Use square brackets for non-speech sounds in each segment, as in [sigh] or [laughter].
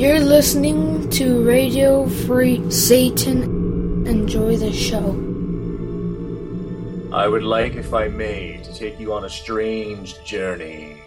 You're listening to Radio Free Satan. Enjoy the show. I would like, if I may, to take you on a strange journey.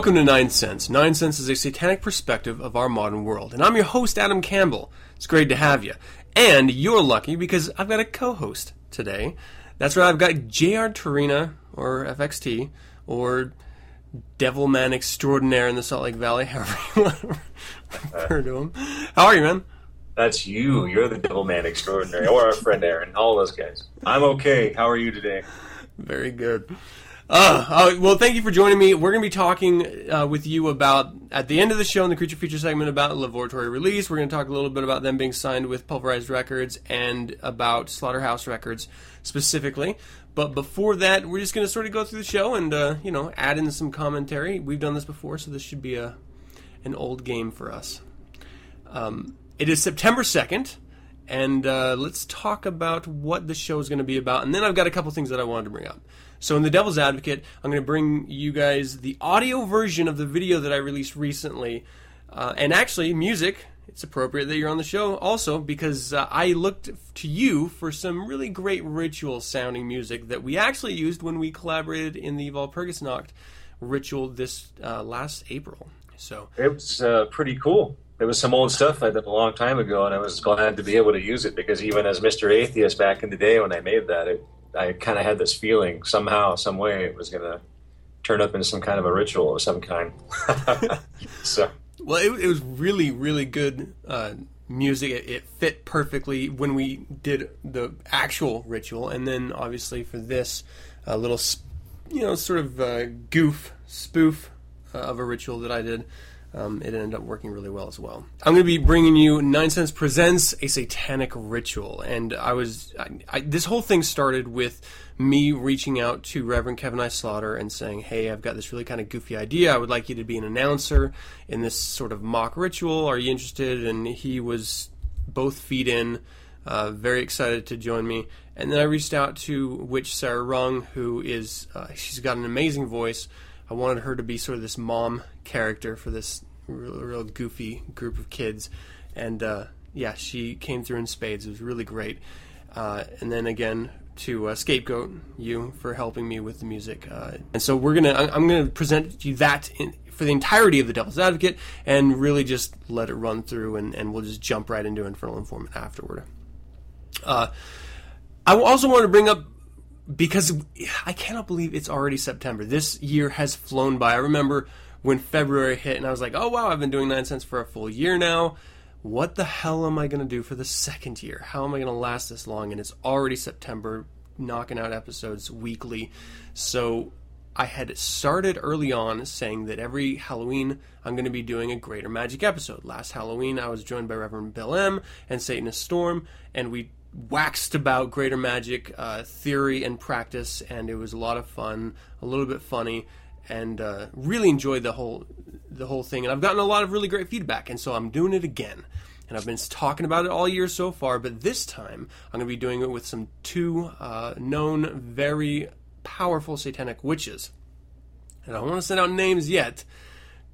Welcome to 9sense. Nine Cents is a satanic perspective of our modern world, and I'm your host, Adam Campbell. It's great to have you. And you're lucky because I've got a co host today. That's right, I've got J.R. Torina, or FXT, or Devilman Extraordinaire in the Salt Lake Valley, [laughs] however you want to refer to him. How are you, man? That's you. You're the devil man extraordinary, or our friend Aaron, all those guys. I'm okay. How are you today? Very good. Uh, uh, well, thank you for joining me. We're going to be talking uh, with you about, at the end of the show in the Creature Feature segment, about Lavatory Release. We're going to talk a little bit about them being signed with Pulverized Records and about Slaughterhouse Records specifically. But before that, we're just going to sort of go through the show and, uh, you know, add in some commentary. We've done this before, so this should be a an old game for us. Um, it is September 2nd, and uh, let's talk about what the show is going to be about. And then I've got a couple things that I wanted to bring up. So, in The Devil's Advocate, I'm going to bring you guys the audio version of the video that I released recently. Uh, and actually, music. It's appropriate that you're on the show also because uh, I looked to you for some really great ritual sounding music that we actually used when we collaborated in the Walpurgisnacht ritual this uh, last April. So It was uh, pretty cool. It was some old stuff I did a long time ago, and I was glad to be able to use it because even as Mr. Atheist back in the day when I made that, it, I kind of had this feeling somehow, some way, it was going to turn up into some kind of a ritual of some kind. [laughs] so Well, it, it was really, really good uh, music. It, it fit perfectly when we did the actual ritual, and then obviously for this little, you know, sort of uh, goof spoof uh, of a ritual that I did. Um, it ended up working really well as well. I'm going to be bringing you 9sense Presents a Satanic Ritual, and I was I, I, this whole thing started with me reaching out to Reverend Kevin I. Slaughter and saying, "Hey, I've got this really kind of goofy idea. I would like you to be an announcer in this sort of mock ritual. Are you interested?" And he was both feet in, uh, very excited to join me. And then I reached out to Witch Sarah Rung, who is uh, she's got an amazing voice. I wanted her to be sort of this mom character for this real, real goofy group of kids, and uh, yeah, she came through in spades. It was really great. Uh, and then again to uh, scapegoat you for helping me with the music. Uh, and so we're gonna I'm gonna present you that in, for the entirety of the Devil's Advocate, and really just let it run through, and, and we'll just jump right into Infernal Informant afterward. Uh, I also want to bring up because I cannot believe it's already September. This year has flown by. I remember when February hit, and I was like, "Oh wow, I've been doing 9sense for a full year now. What the hell am I going to do for the second year? How am I going to last this long?" And it's already September, knocking out episodes weekly. So I had started early on saying that every Halloween I'm going to be doing a Greater Magic episode. Last Halloween I was joined by Reverend Bill M. and Satanist Storm, and we waxed about Greater Magic uh, theory and practice, and it was a lot of fun, a little bit funny, and uh, really enjoyed the whole the whole thing. And I've gotten a lot of really great feedback, and so I'm doing it again. And I've been talking about it all year so far, but this time I'm going to be doing it with some two uh, known, very powerful satanic witches. And I don't want to send out names yet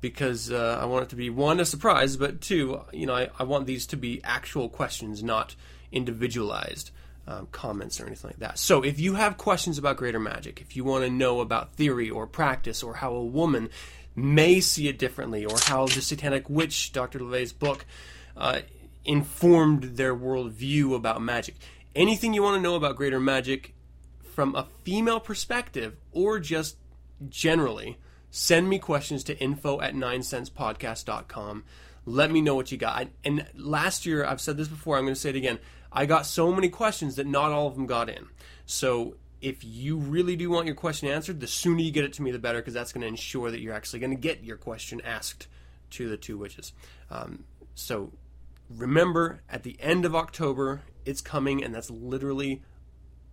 because uh, I want it to be one a surprise, but two, you know, I, I want these to be actual questions, not individualized um, comments or anything like that. So if you have questions about greater magic, if you want to know about theory or practice or how a woman may see it differently, or how the Satanic Witch, Dr. LaVey's book, uh, informed their worldview about magic, anything you want to know about greater magic from a female perspective or just generally, send me questions to info at 9sensepodcast.com. Let me know what you got. And last year, I've said this before, I'm going to say it again. I got so many questions that not all of them got in. So if you really do want your question answered, the sooner you get it to me, the better, because that's going to ensure that you're actually going to get your question asked to the two witches. Um, so remember, at the end of October, it's coming, and that's literally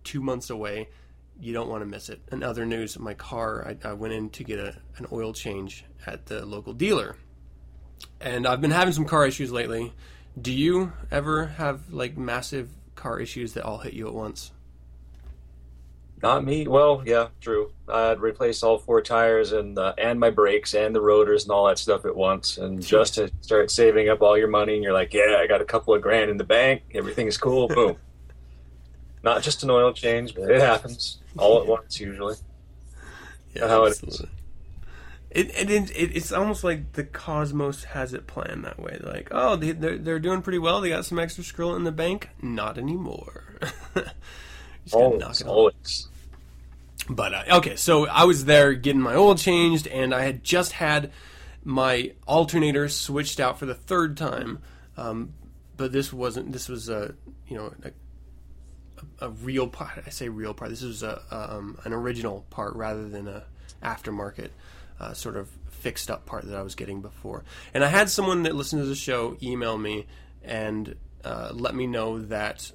two months away. you don't want to miss it. In other news, my car, I, I went in to get a, an oil change at the local dealer. And I've been having some car issues lately. Do you ever have like massive car issues that all hit you at once? Not me. Well, yeah, true. I'd replace all four tires and uh, and my brakes and the rotors and all that stuff at once, and just to start saving up all your money, and you're like, yeah, I got a couple of grand in the bank, everything's cool. Boom. Not just an oil change, but it happens all at once usually. [laughs] Yeah, how absolutely. It, it, it, it, it's almost like the cosmos has it planned that way. Like, oh, they, they're, they're doing pretty well. They got some extra skrill in the bank. Not anymore. [laughs] always, always. But uh, okay, so I was there getting my oil changed, and I had just had my alternator switched out for the third time. Um, but this wasn't. This was a you know a, a, real part. I say real part. This was a um, an original part rather than a aftermarket uh, sort of fixed up part that I was getting before. And I had someone that listened to the show email me and uh, let me know that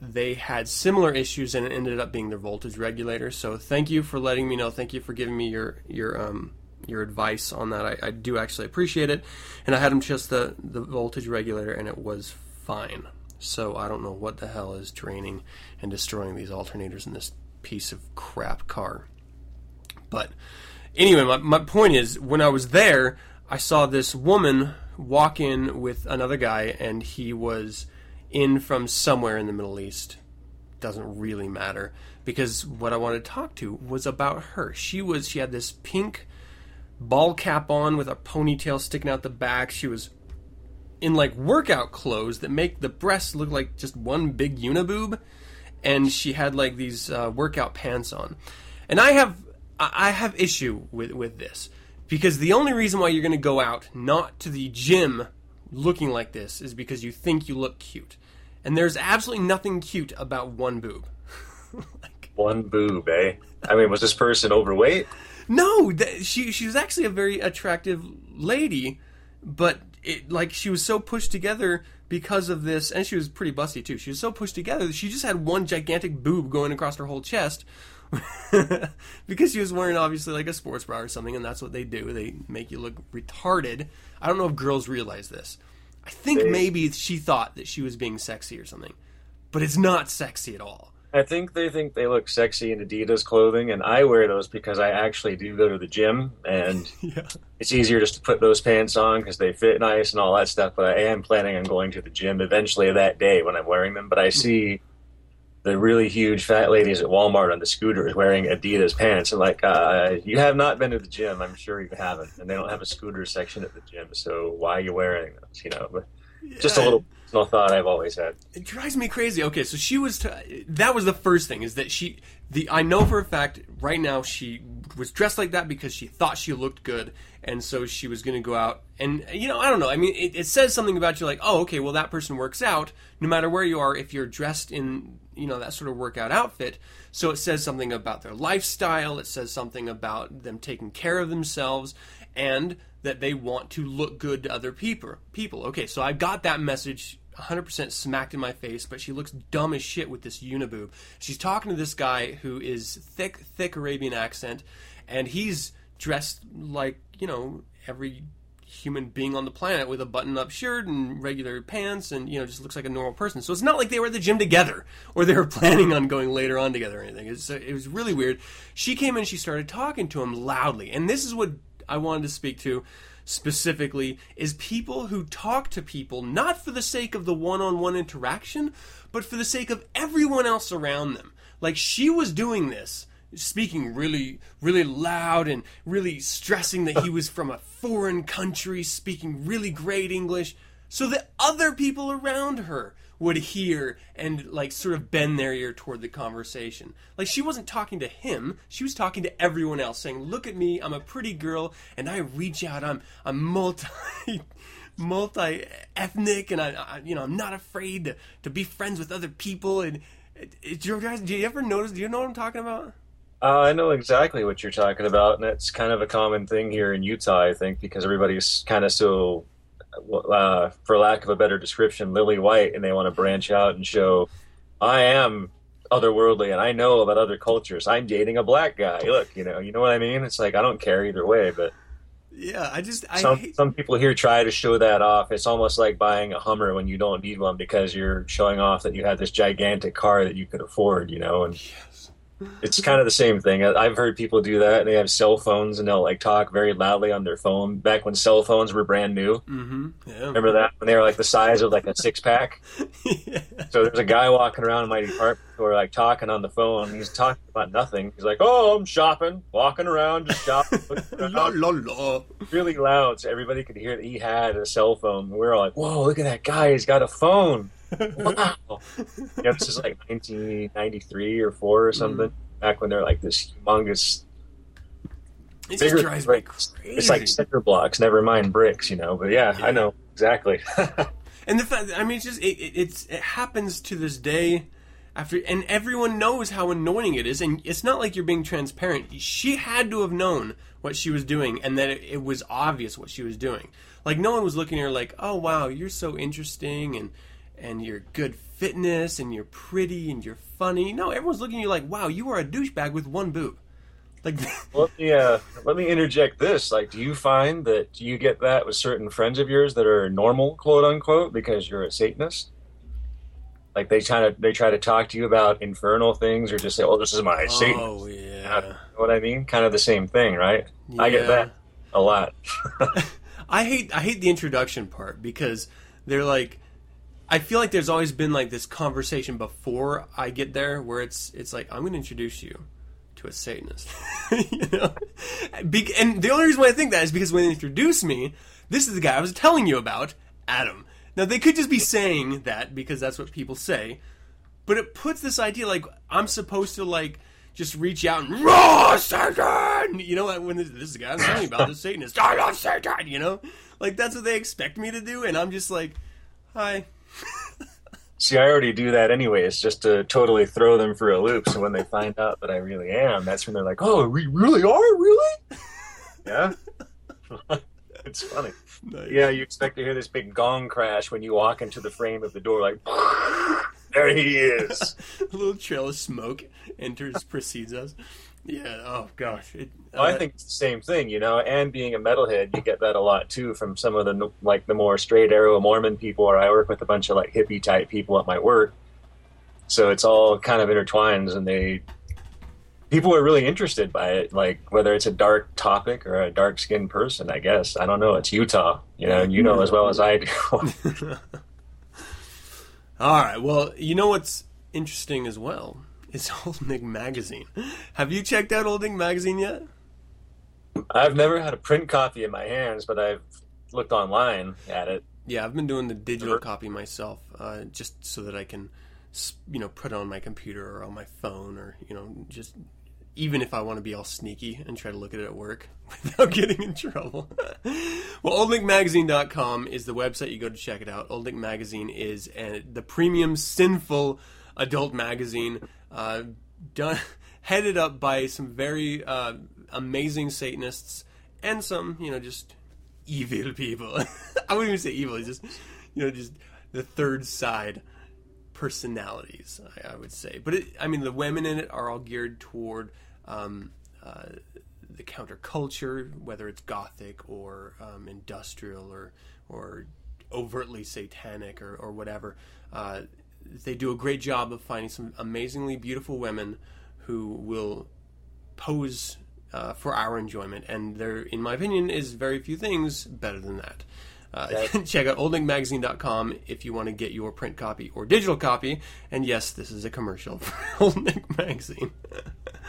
they had similar issues and it ended up being their voltage regulator. So thank you for letting me know. Thank you for giving me your your um, your advice on that. I, I, do actually appreciate it. And I had them test the the voltage regulator and it was fine. So I don't know what the hell is draining and destroying these alternators in this piece of crap car. But anyway, my, my point is when I was there, I saw this woman walk in with another guy and he was in from somewhere in the Middle East. Doesn't really matter because what I wanted to talk to was about her. She was she had this pink ball cap on with a ponytail sticking out the back. She was in like workout clothes that make the breasts look like just one big uniboob, and she had like these uh, workout pants on. And I have I have issue with with this because the only reason why you're going to go out not to the gym looking like this is because you think you look cute and there's absolutely nothing cute about one boob. [laughs] like, one boob, eh? I mean, was this person overweight? No, th- she she was actually a very attractive lady, but it like she was so pushed together because of this, and she was pretty busty too. She was so pushed together that she just had one gigantic boob going across her whole chest. [laughs] because she was wearing obviously like a sports bra or something, and that's what they do. They make you look retarded. I don't know if girls realize this. I think they, maybe she thought that she was being sexy or something, but it's not sexy at all. I think they think they look sexy in Adidas clothing, and I wear those because I actually do go to the gym, and [laughs] yeah. it's easier just to put those pants on because they fit nice and all that stuff. But I am planning on going to the gym eventually that day when I'm wearing them. But I hmm. see the really huge fat ladies at Walmart on the scooters wearing Adidas pants. And like, uh, you have not been to the gym. I'm sure you haven't. And they don't have a scooter section at the gym. So why are you wearing those? You know, but yeah. just a little personal thought I've always had. It drives me crazy. Okay, so she was. T- that was the first thing is that she. The I know for a fact right now she was dressed like that because she thought she looked good, and so she was going to go out and you know I don't know. I mean, it, it says something about you like, oh, okay, well that person works out no matter where you are. If you're dressed in you know that sort of workout outfit, so it says something about their lifestyle. It says something about them taking care of themselves and that they want to look good to other people. People. Okay, so I got that message 100% smacked in my face, but she looks dumb as shit with this uniboob. She's talking to this guy who is thick, thick Arabian accent, and he's dressed like, you know, every human being on the planet with a button-up shirt and regular pants and you know just looks like a normal person. So it's not like they were at the gym together [laughs] or they were planning on going later on together or anything. It's, uh, it was really weird. She came in she started talking to him loudly. And this is what i wanted to speak to specifically is people who talk to people not for the sake of the one on one interaction, but for the sake of everyone else around them. Like she was doing this, speaking really, really loud and really stressing that he was from a foreign country, speaking really great English, so that other people around her would hear and like sort of bend their ear toward the conversation. Like she wasn't talking to him, she was talking to everyone else saying, "Look at me, I'm a pretty girl and I reach out. I'm I'm multi [laughs] multi ethnic and I, I, you know, I'm not afraid to, to be friends with other people and you guys do you ever notice do you know what I'm talking about? Uh, I know exactly what you're talking about, and it's kind of a common thing here in Utah, I think, because everybody's kind of so uh, for lack of a better description, lily white, and they want to branch out and show, I am otherworldly and I know about other cultures. I'm dating a black guy. Look, you know, you know what I mean? It's like I don't care either way, but Yeah, I just I some hate, some people here try to show that off. It's almost like buying a Hummer when you don't need one because you're showing off that you had this gigantic car that you could afford, you know, and yes. It's kind of the same thing. I've heard people do that. And they have cell phones and they'll like talk very loudly on their phone. Back when cell phones were brand new, Mm-hmm. Yeah. remember that when they were like the size of like a six pack. [laughs] yeah. So there's a guy walking around in my department who are like talking on the phone. He's talking about nothing. He's like, "Oh, I'm shopping, walking around, just shopping." [laughs] La la la. really loud, so everybody could hear that he had a cell phone. We were all like, "Whoa, look at that guy! He's got a phone!" Wow. [laughs] yeah, this is like 1993 or four or something. Mm. Back when they're like this humongous. It just bigger drives me crazy. It's like cinder blocks, never mind bricks, you know. But yeah, Yeah. I know exactly. [laughs] And the fact, I mean, it's just it, it, it's it happens to this day. After and everyone knows how annoying it is, and it's not like you're being transparent. She had to have known what she was doing, and that it, it was obvious what she was doing. Like no one was looking at her like, "Oh wow, you're so interesting, and and you're good fitness, and you're pretty, and you're funny." No, everyone's looking at you like, "Wow, you are a douchebag with one boob." Like, [laughs] let me uh, let me interject this. Like, do you find that you get that with certain friends of yours that are normal, quote unquote, because you're a Satanist? Like they try to they try to talk to you about infernal things, or just say, "Oh, this is my Satan." oh You yeah. know what I mean? Kind of the same thing, right? I get that a lot. [laughs] I hate I hate the introduction part because they're like I feel like there's always been like this conversation before I get there where it's it's like I'm going to introduce you to a Satanist, [laughs] you know. Be- and the only reason why I think that is because when they introduce me, this is the guy I was telling you about, Adam. Now they could just be saying that because that's what people say, but it puts this idea like I'm supposed to like just reach out and raw Satan. You know, like, when this, this is the guy I'm telling you about, the Satanist. I love Satan. You know, like that's what they expect me to do, and I'm just like, hi. See, I already do that anyways, just to totally throw them for a loop. So when they find out that I really am, that's when they're like, "Oh, we really are, really?" Yeah, [laughs] it's funny. Nice. Yeah, you expect to hear this big gong crash when you walk into the frame of the door, like, [laughs] there he is. [laughs] a little trail of smoke enters, precedes us. Yeah. Oh gosh. It, Well, I uh, think it's the same thing, you know. And being a metalhead, you get that a lot too from some of the like the more straight arrow Mormon people, or I work with a bunch of like hippie type people at my work. So it's all kind of intertwined, and they people are really interested by it. Like whether it's a dark topic or a dark skinned person, I guess I don't know. It's Utah, you know, and you know as well as I do. [laughs] [laughs] All right. Well, you know what's interesting as well is [laughs] Old Nick magazine. Have you checked out Old Nick magazine yet? I've never had a print copy in my hands, but I've looked online at it. Yeah, I've been doing the digital copy myself, uh, just so that I can, you know, put it on my computer or on my phone, or you know, just even if I want to be all sneaky and try to look at it at work [laughs] without getting in trouble. [laughs] well, oldnickmagazine.com is the website you go to check it out. Old Nick Magazine is uh, the premium sinful adult magazine, uh, done [laughs] headed up by some very uh, amazing Satanists and some, you know, just evil people. [laughs] I wouldn't even say evil. It's just you know, just the third side personalities. I, I would say, but it, I mean, the women in it are all geared toward um, uh, the counterculture, whether it's gothic or um, industrial or or overtly satanic or, or whatever. Uh, they do a great job of finding some amazingly beautiful women who will pose uh, for our enjoyment, and there, in my opinion, is very few things better than that. Uh, [laughs] check out oldnickmagazine.com if you want to get your print copy or digital copy. And yes, this is a commercial [laughs] for Old Nick Magazine. [laughs]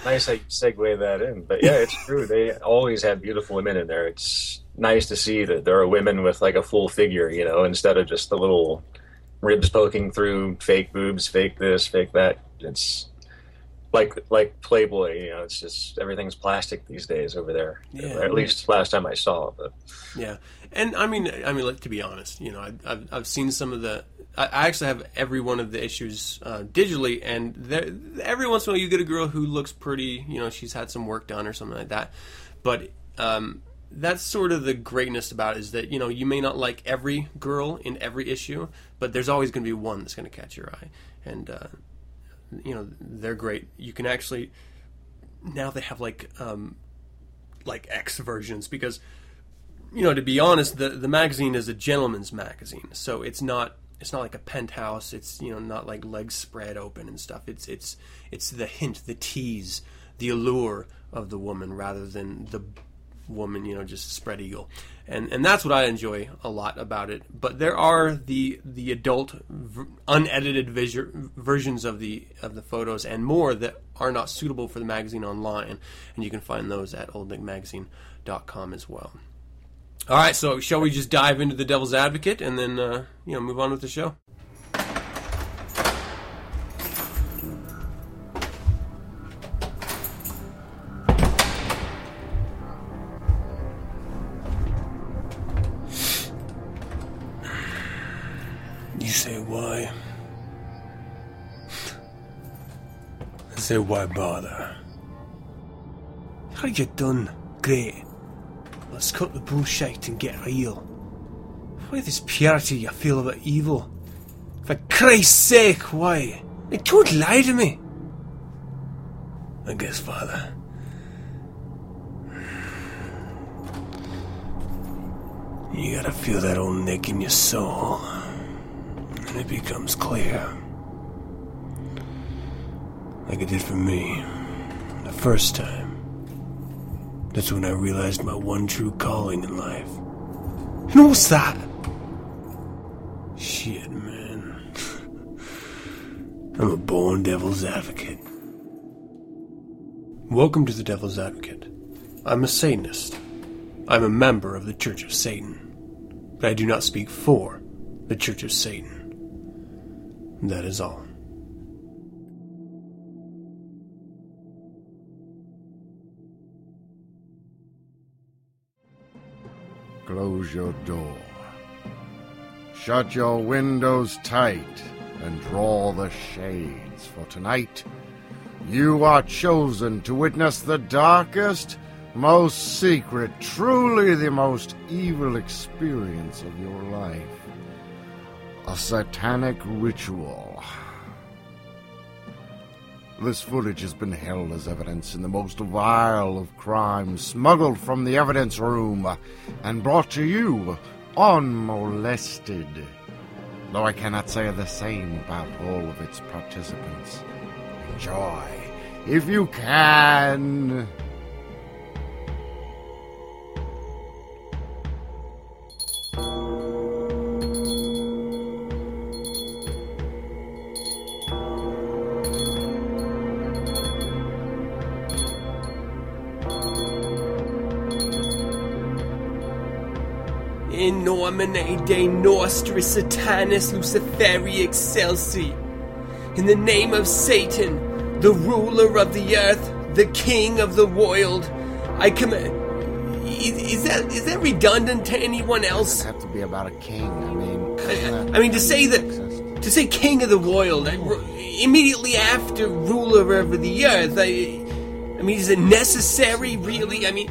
Nice you segue that in. But yeah, it's true. They always have beautiful women in there. It's nice to see that there are women with like a full figure, you know, instead of just the little ribs poking through fake boobs, fake this, fake that. It's like like Playboy, you know, it's just everything's plastic these days over there. Yeah. At least last time I saw it. But Yeah, and I mean, I mean, like, to be honest, you know, I, I've I've seen some of the. I, I actually have every one of the issues uh, digitally, and there, every once in a while you get a girl who looks pretty. You know, she's had some work done or something like that. But um, that's sort of the greatness about it is that you know you may not like every girl in every issue, but there's always going to be one that's going to catch your eye, and uh, you know they're great. You can actually now they have like um, like X versions because you know to be honest, the the magazine is a gentleman's magazine, so it's not it's not like a penthouse. It's you know not like legs spread open and stuff. It's it's it's the hint, the tease, the allure of the woman rather than the woman, you know, just spread eagle, and and that's what I enjoy a lot about it. But there are the the adult, v- unedited visu- versions of the of the photos and more that are not suitable for the magazine online, and you can find those at oldnickmagazine.com as well. All right, so shall we just dive into the Devil's Advocate and then uh, you know move on with the show? Say why bother? How you done? Great. Let's cut the bullshit and get real. Why this purity you feel about evil? For Christ's sake, why? Hey, don't lie to me. I guess, Father. You gotta feel that old nick in your soul. And it becomes clear. Like it did for me. The first time. That's when I realized my one true calling in life. And what's that? Shit, man. [laughs] I'm a born devil's advocate. Welcome to the Devil's Advocate. I'm a Satanist. I'm a member of the Church of Satan. But I do not speak for the Church of Satan. That is all. Close your door. Shut your windows tight and draw the shades, for tonight you are chosen to witness the darkest, most secret, truly the most evil experience of your life. A satanic ritual. This footage has been held as evidence in the most vile of crimes, smuggled from the evidence room and brought to you unmolested. Though I cannot say the same about all of its participants. Enjoy, if you can. Nostris Satanis Luciferi Excelsi. In the name of Satan, the ruler of the earth, the king of the world, I command. Is, is that is that redundant to anyone else? Have to be about a king. I mean, I mean to say that to say king of the world I- immediately after ruler over the earth. I, I mean, is it necessary? Really? I mean,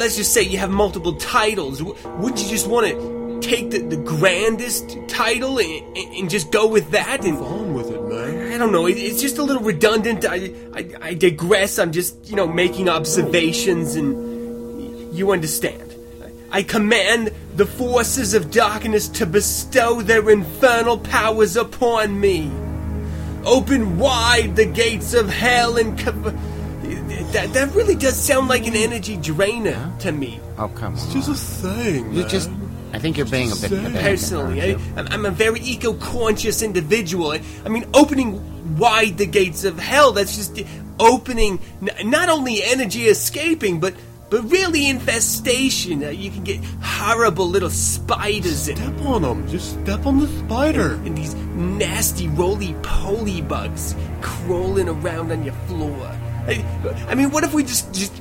let's just say you have multiple titles. Would you just want to take the, the grandest title and, and, and just go with that? And on with it, man. I don't know. It, it's just a little redundant. I, I I digress. I'm just you know making observations, and you understand. I command the forces of darkness to bestow their infernal powers upon me. Open wide the gates of hell and. Co- that, that really does sound like an energy drainer to me. Oh come on. It's just a thing, You man. just. I think you're being a bit Say. pedantic, Personally, I, aren't you? I'm- I'm a very eco-conscious individual. I, I mean, opening wide the gates of hell, that's just opening n- not only energy escaping, but but really infestation. Uh, you can get horrible little spiders and, Step on them. Just step on the spider. and these nasty roly-poly bugs crawling around on your floor. I, I mean, what if we just just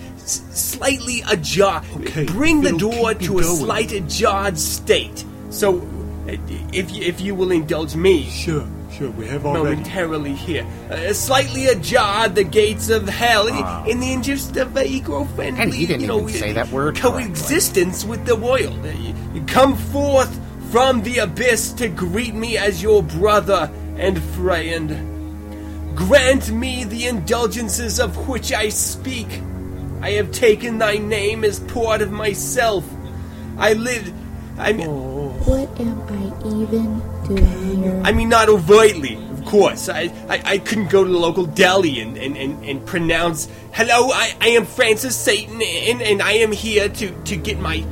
slightly ajar, Okay, bring the door to a going. slight ajarred state? So, uh, if you, if you will indulge me Sure, sure. We have already. momentarily here, uh, slightly ajar the gates of hell in- Ah. in the interest of uh, eco-friendly, And he didn't you know, even say that word coexistence with the world. Uh, you, you come forth from the abyss to greet me as your brother and friend. Grant me the indulgences of which I speak. I have taken thy name as part of myself. I live. I mean, What am I even doing here? I mean, not overtly, of course. I, I, I couldn't go to the local deli and, and, and, and pronounce, hello, I, I am Francis Satan, and, and I am here to, to get my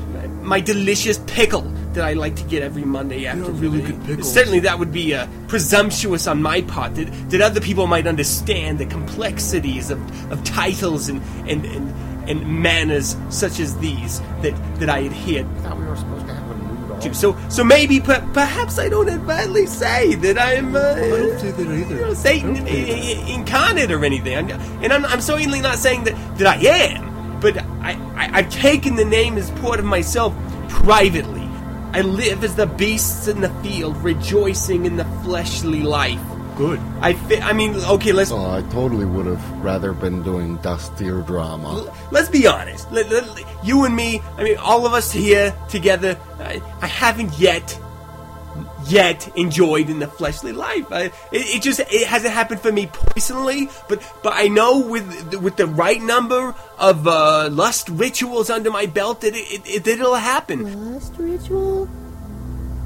my delicious pickle that I like to get every Monday after. really good pickles. Certainly, that would be uh, presumptuous on my part. That, that other people might understand the complexities of, of titles and, and, and, and manners such as these that, that I adhere I thought we were supposed to have a mood to. So, so maybe, per- perhaps I don't advertently say that I'm. Uh, I don't say that either. you know, Satan I don't i- i- incarnate or anything. I'm, and I'm, I'm certainly not saying that, that I am, but I, I, I've taken the name as part of myself privately. I live as the beasts in the field, rejoicing in the fleshly life. Good. I, fi- I mean, okay, let's Oh, I totally would have rather been doing dustier drama. let's be honest. Let- let- you and me, I mean, all of us here together, I, I haven't yet, yet enjoyed in the fleshly life. I, it, it just it hasn't happened for me personally, but but I know with with the right number of uh, lust rituals under my belt that it, it, it it'll happen. Lust ritual?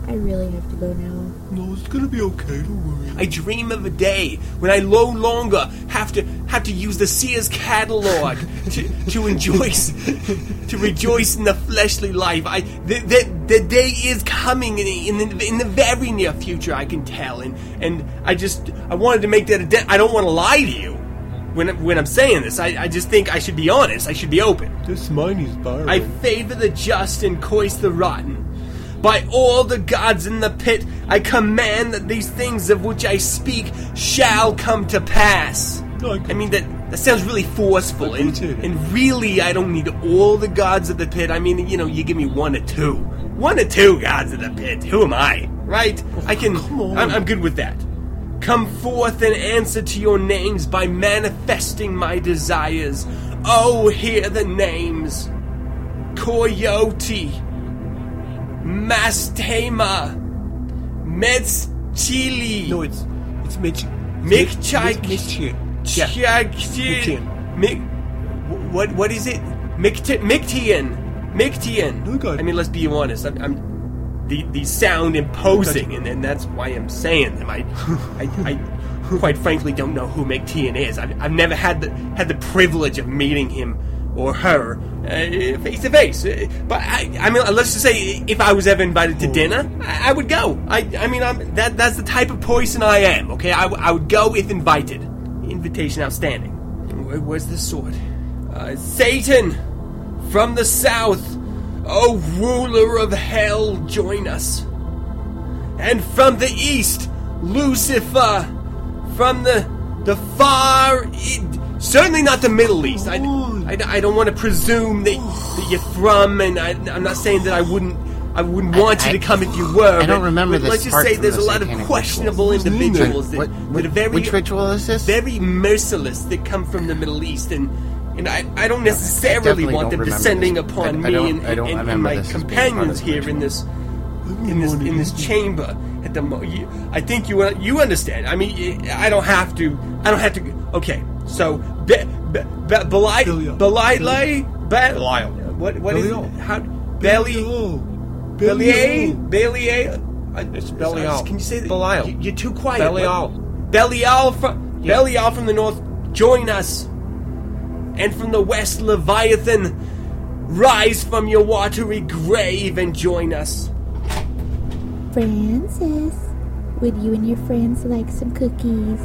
I really have to go now. No, it's gonna be okay. Don't worry. I dream of a day when I no longer have to have to use the Sears catalog to, to enjoy to rejoice in the fleshly life. I the, the, the day is coming in, in the in the very near future. I can tell, and and I just I wanted to make that a de- I don't want to lie to you when when I'm saying this. I, I just think I should be honest. I should be open. This mine is borrowed. I favor the just and course the rotten. By all the gods in the pit, I command that these things of which I speak shall come to pass. No, I I mean that that sounds really forceful, and, and really, I don't need all the gods of the pit. I mean, you know, you give me one or two, one or two gods of the pit. Who am I, right? I can. I'm, I'm good with that. Come forth and answer to your names by manifesting my desires. Oh, hear the names. Coyote, Mastema, Metzchili, No, it's it's Mitch. Mikchak, Mitch. Yeah. Chak- Mik, what what is it? Mikti- Mictian, Mictian. I mean, let's be honest. I'm, I'm the these sound imposing, and, and that's why I'm saying them. I, I, [laughs] I quite frankly don't know who Mictian is. I've, I've never had the had the privilege of meeting him or her face to face. But I, I mean, let's just say if I was ever invited to hmm. dinner, I, I would go. I, I mean, I'm, that that's the type of person I am. Okay, I, I would go if invited. Invitation outstanding. Where, where's the sword? Uh, Satan from the south, O ruler of hell, join us. And from the east, Lucifer. From the the far, e- certainly not the Middle East. I, I, I don't want to presume that, that you're from, and I, I'm not saying that I wouldn't. I wouldn't want I- you to come if you were. I don't remember but this Let's just part say from there's the a lot of questionable rituals. What's the name individuals that, what, that are very which ritual is this? very merciless that come from the Middle East, and and I, I don't necessarily definitely want don't them descending this. upon I- I me don't- and, and, and my this as being part companions here in this in this in this chamber at the mo- you, I think you you understand. I mean, I don't have to. I don't have to. Okay, so be, be, be, Beli- Belial. Belial, Belial. What what is Belial. it? How Beli Oh, Belial Belial. It's Belial. Can you say that? Belial. You- You're too quiet. Belial. What- Belial from Belial from the north. Join us. And from the west, Leviathan, rise from your watery grave and join us. Francis, would you and your friends like some cookies?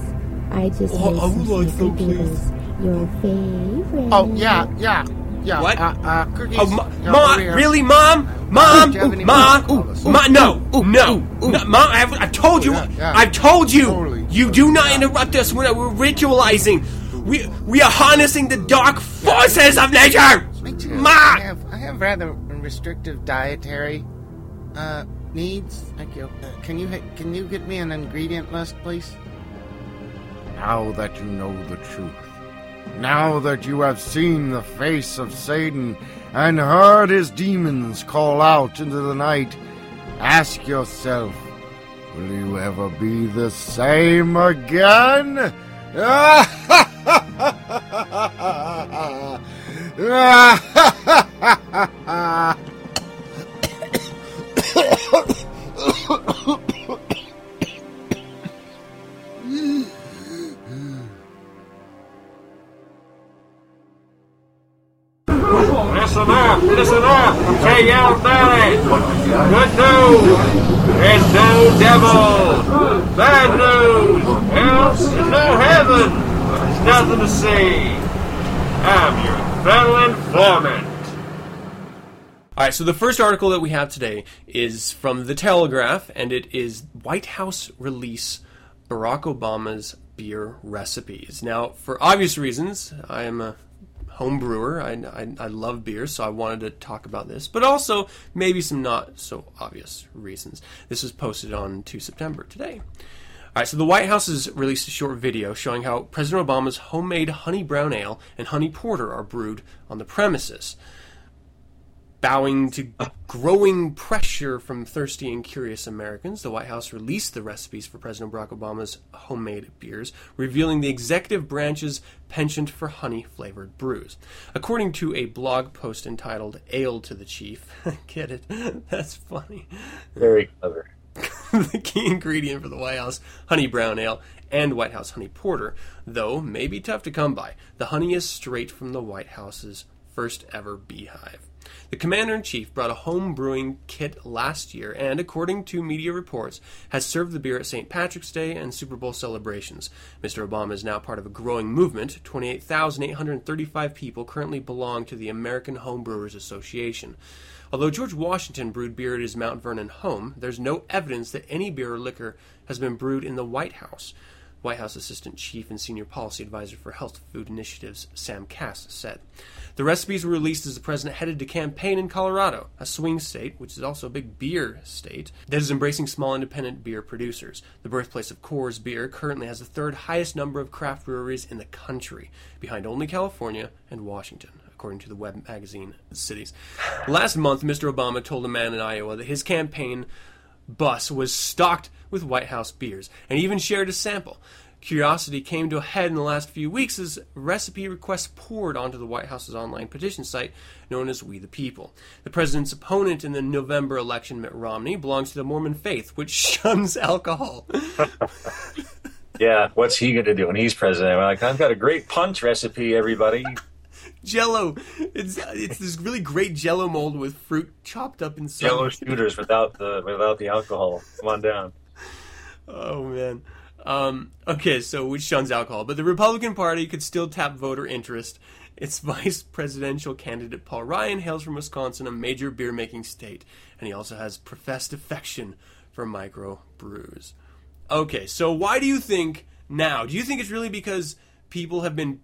I just Oh, made I would some like some, snickerdoodles. Your favorite. Oh yeah, yeah, yeah. What? Uh, uh, cookies. Oh, ma- Yeah, Ma, really, Mom? Mom? Do you Ma? more? Ooh, Ma, no, ooh, no, ooh, ooh. no, Mom, I've, I've told you, Yeah, yeah. I've told you, Totally. you do not interrupt us when we're ritualizing. We, we are harnessing the dark forces of nature! Me too. Ma! I have, I have rather restrictive dietary uh, needs. Thank you. Uh, can you ha- can you get me an ingredient list, please? Now that you know the truth, now that you have seen the face of Satan and heard his demons call out into the night, ask yourself, Will you ever be the same again? [laughs] Listen up, listen up, J. L. Valley. Good news, there's no devil. Bad news, hell, there's no heaven. There's nothing to see. I'm your fellow informant. All right, so the first article that we have today is from The Telegraph, and it is White House release Barack Obama's beer recipes. Now, for obvious reasons, I am a home brewer. I, I, I love beer, so I wanted to talk about this, but also maybe some not so obvious reasons. This was posted on 2 September today. All right, so the White House has released a short video showing how President Obama's homemade honey brown ale and honey porter are brewed on the premises. Bowing to growing pressure from thirsty and curious Americans, the White House released the recipes for President Barack Obama's homemade beers, revealing the executive branch's penchant for honey flavored brews. According to a blog post entitled Ale to the Chief, [laughs] get it? That's funny. Very clever. [laughs] the key ingredient for the White House honey brown ale and White House honey porter, though may be tough to come by. The honey is straight from the White House's first ever beehive. The commander in chief brought a home brewing kit last year and, according to media reports, has served the beer at St. Patrick's Day and Super Bowl celebrations. Mr. Obama is now part of a growing movement. 28,835 people currently belong to the American Home Brewers Association. Although George Washington brewed beer at his Mount Vernon home, there's no evidence that any beer or liquor has been brewed in the White House. White House Assistant Chief and Senior Policy Advisor for Health Food Initiatives, Sam Kass, said. The recipes were released as the president headed to campaign in Colorado, a swing state, which is also a big beer state, that is embracing small independent beer producers. The birthplace of Coors Beer currently has the third highest number of craft breweries in the country, behind only California and Washington according to the web magazine Cities. Last month, Mr. Obama told a man in Iowa that his campaign bus was stocked with White House beers and even shared a sample. Curiosity came to a head in the last few weeks as recipe requests poured onto the White House's online petition site known as We the People. The president's opponent in the November election, Mitt Romney, belongs to the Mormon faith, which [laughs] shuns alcohol. [laughs] Yeah, what's he going to do when he's president? We're like, I've got a great punch recipe, everybody. [laughs] Jello. It's it's this really great Jello mold with fruit chopped up inside. Jello shooters without the without the alcohol. Come on down. Oh man. Um, okay, so which shuns alcohol, but the Republican Party could still tap voter interest. Its [laughs] vice presidential candidate Paul Ryan hails from Wisconsin, a major beer making state, and he also has professed affection for micro brews. Okay, so why do you think now? Do you think it's really because people have been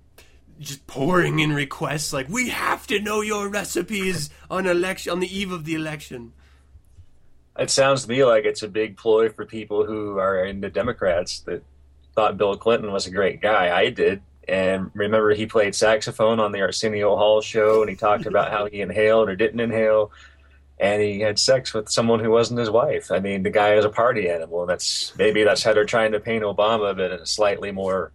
just pouring in requests like we have to know your recipes on election on the eve of the election? It sounds to me like it's a big ploy for people who are in the Democrats that thought Bill Clinton was a great guy. I did. And remember, he played saxophone on the Arsenio Hall show, and he talked about how he inhaled or didn't inhale, and he had sex with someone who wasn't his wife. I mean, the guy is a party animal. and That's maybe that's how they're trying to paint Obama, but in a slightly more,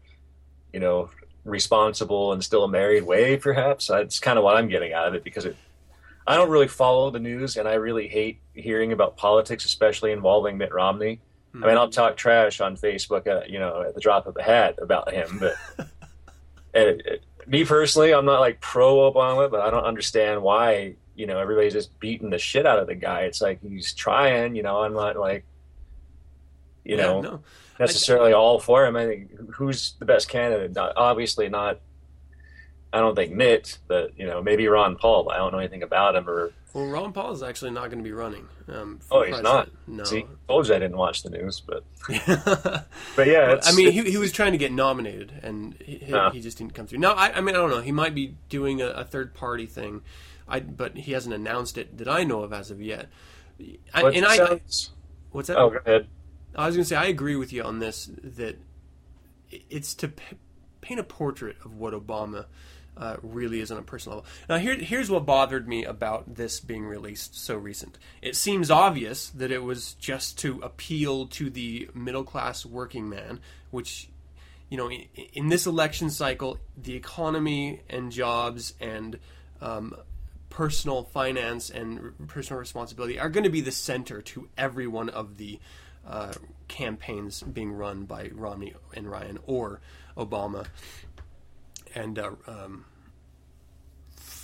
you know, responsible and still a married way, perhaps. That's kind of what I'm getting out of it because it. I don't really follow the news, and I really hate hearing about politics, especially involving Mitt Romney. I mean, I'll hmm. talk trash on Facebook, at, you know, at the drop of a hat about him, but [laughs] and it, it, me personally, I'm not like pro Obama, but I don't understand why you know everybody's just beating the shit out of the guy. It's like he's trying, you know. I'm not like you Yeah, know no. necessarily all for him. I think who's the best candidate? Not, obviously not. I don't think Mitt, but you know maybe Ron Paul. But I don't know anything about him or. Well, Ron Paul is actually not going to be running. Um, Oh, he's not. No. See, told you I didn't watch the news, but [laughs] but yeah, it's, I mean, he, he was trying to get nominated, and he, he- Yeah. he just didn't come through. No, I, I mean, I don't know. He might be doing a, a third party thing, I, but he hasn't announced it that I know of as of yet. I, and I, sounds- what's that? oh, go ahead. I was going to say I agree with you on this that it's to p- paint a portrait of what Obama uh, really is on a personal level. Now, here, here's what bothered me about this being released so recent. It seems obvious that it was just to appeal to the middle class working man, which, you know, in, in this election cycle, the economy and jobs and um, personal finance and personal responsibility are going to be the center to every one of the uh, campaigns being run by Romney and Ryan or Obama. And uh, um,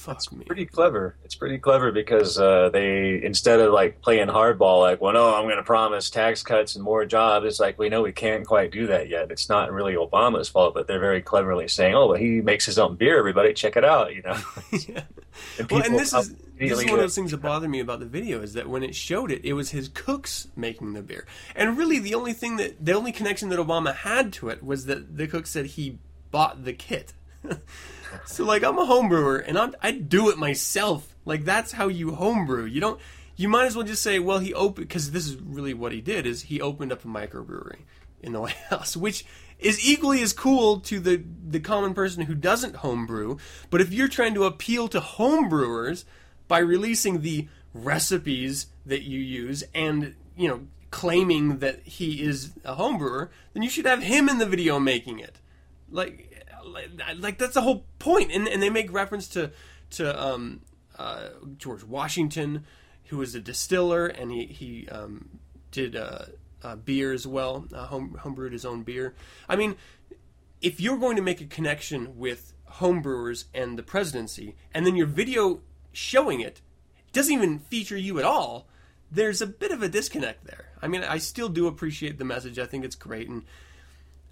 fuck It's me. pretty clever. It's pretty clever because uh, they instead of like playing hardball, like, well, no, I'm going to promise tax cuts and more jobs. It's like we know we can't quite do that yet. It's not really Obama's fault, but they're very cleverly saying, oh, well, he makes his own beer. Everybody, check it out. You know. [laughs] [laughs] yeah. And Well, and this is this is one of those things that [laughs] bothered me about the video is that when it showed it, it was his cooks making the beer, and really the only thing that the only connection that Obama had to it was that the cook said he bought the kit. [laughs] so like I'm a home brewer and I'm, I do it myself. Like that's how you homebrew. You don't. You might as well just say, well, he opened because this is really what he did is he opened up a microbrewery in the [laughs] White House, which is equally as cool to the the common person who doesn't homebrew. But if you're trying to appeal to homebrewers by releasing the recipes that you use and you know claiming that he is a homebrewer, then you should have him in the video making it. Like, like, that's the whole point. And and they make reference to to um, uh, George Washington, who was a distiller, and he he um, did uh, uh, beer as well, uh, home homebrewed his own beer. I mean, if you're going to make a connection with homebrewers and the presidency, and then your video showing it doesn't even feature you at all, there's a bit of a disconnect there. I mean, I still do appreciate the message. I think it's great, and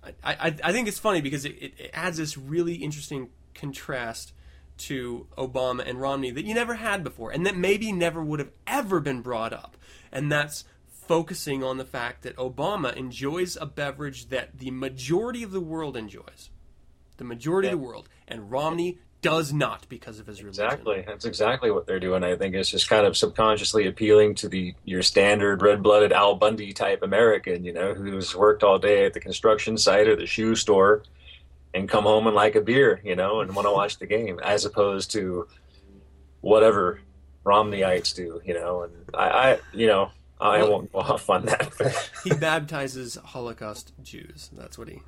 I, I, I think it's funny because it, it, it adds this really interesting contrast to Obama and Romney that you never had before, and that maybe never would have ever been brought up. And that's focusing on the fact that Obama enjoys a beverage that the majority of the world enjoys. The majority of the world. And Romney does not because of his religion. Exactly. That's exactly what they're doing. I think it's just kind of subconsciously appealing to the your standard red-blooded Al Bundy type American, you know, who's worked all day at the construction site or the shoe store and come home and like a beer, you know, and want to watch the game, as opposed to whatever Romneyites do, you know. And I, I you know, I won't go off on that. [laughs] He baptizes Holocaust Jews. That's what he.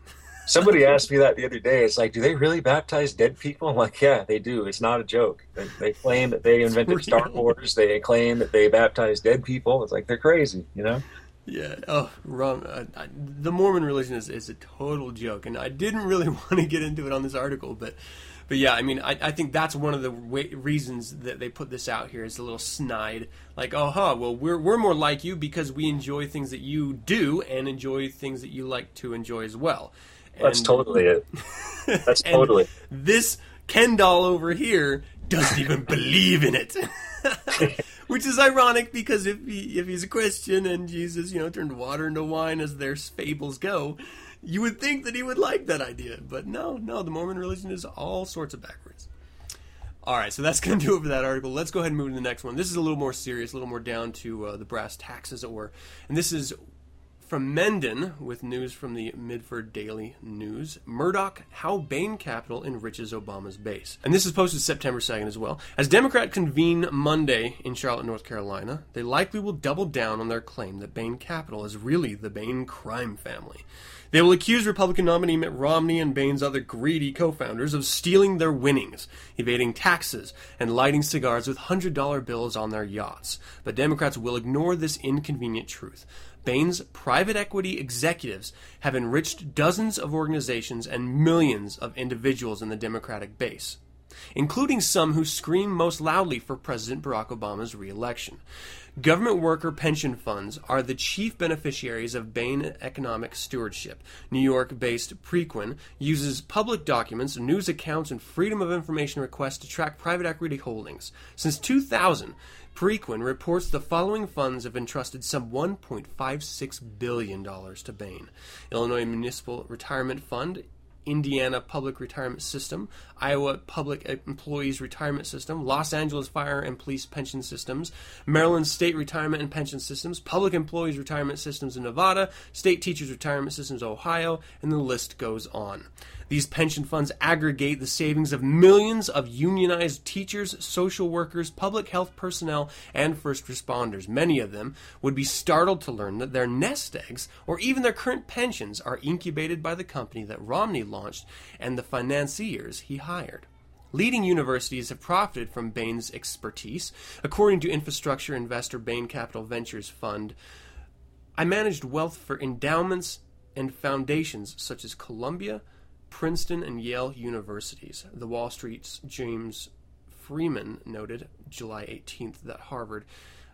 Somebody asked me that the other day. It's like, do they really baptize dead people? I'm like, yeah, they do. It's not a joke. They, they claim that they invented Star. Wars. They claim that they baptize dead people. It's like they're crazy, you know. Yeah. Oh, Rom, uh, I, the Mormon religion is, is a total joke, and I didn't really [laughs] want to get into it on this article, but, but yeah, I mean, I, I think that's one of the wa- reasons that they put this out here is a little snide, like, oh, huh, well, we're we're more like you because we enjoy things that you do and enjoy things that you like to enjoy as well. That's And- totally it. [laughs] That's totally. This Ken doll over here doesn't even believe in it. [laughs] Which is ironic because if he if he's a Christian and Jesus, you know, turned water into wine as their fables go, you would think that he would like that idea. But no, no, the Mormon religion is all sorts of backwards. All right, so that's going to do it for that article. Let's go ahead and move to the next one. This is a little more serious, a little more down to uh, the brass tacks, as it were. And this is from Menden with news from the Milford Daily News. Murdock, how Bain Capital enriches Obama's base. And this is posted September 2nd as well. As Democrats convene Monday in Charlotte, North Carolina, they likely will double down on their claim that Bain Capital is really the Bain crime family. They will accuse Republican nominee Mitt Romney and Bain's other greedy co founders of stealing their winnings, evading taxes, and lighting cigars with $100 bills on their yachts. But Democrats will ignore this inconvenient truth. Bain's private equity executives have enriched dozens of organizations and millions of individuals in the Democratic base, including some who scream most loudly for President Barack Obama's reelection. Government worker pension funds are the chief beneficiaries of Bain Economic Stewardship. New York based Preqin uses public documents, news accounts, and Freedom of Information requests to track private equity holdings. Since 2000, Preqin reports the following funds have entrusted some $1.56 billion to Bain. Illinois Municipal Retirement Fund, Indiana Public Retirement System, Iowa Public Employees Retirement System, Los Angeles Fire and Police Pension Systems, Maryland State Retirement and Pension Systems, Public Employees Retirement Systems in Nevada, State Teachers Retirement Systems Ohio, and the list goes on. These pension funds aggregate the savings of millions of unionized teachers, social workers, public health personnel, and first responders. Many of them would be startled to learn that their nest eggs, or even their current pensions, are incubated by the company that Romney launched and the financiers he hired. Leading universities have profited from Bain's expertise. According to infrastructure investor Bain Capital Ventures Fund, I managed wealth for endowments and foundations such as Columbia, Princeton, and Yale universities. The Wall Street's James Freeman noted July 18th that Harvard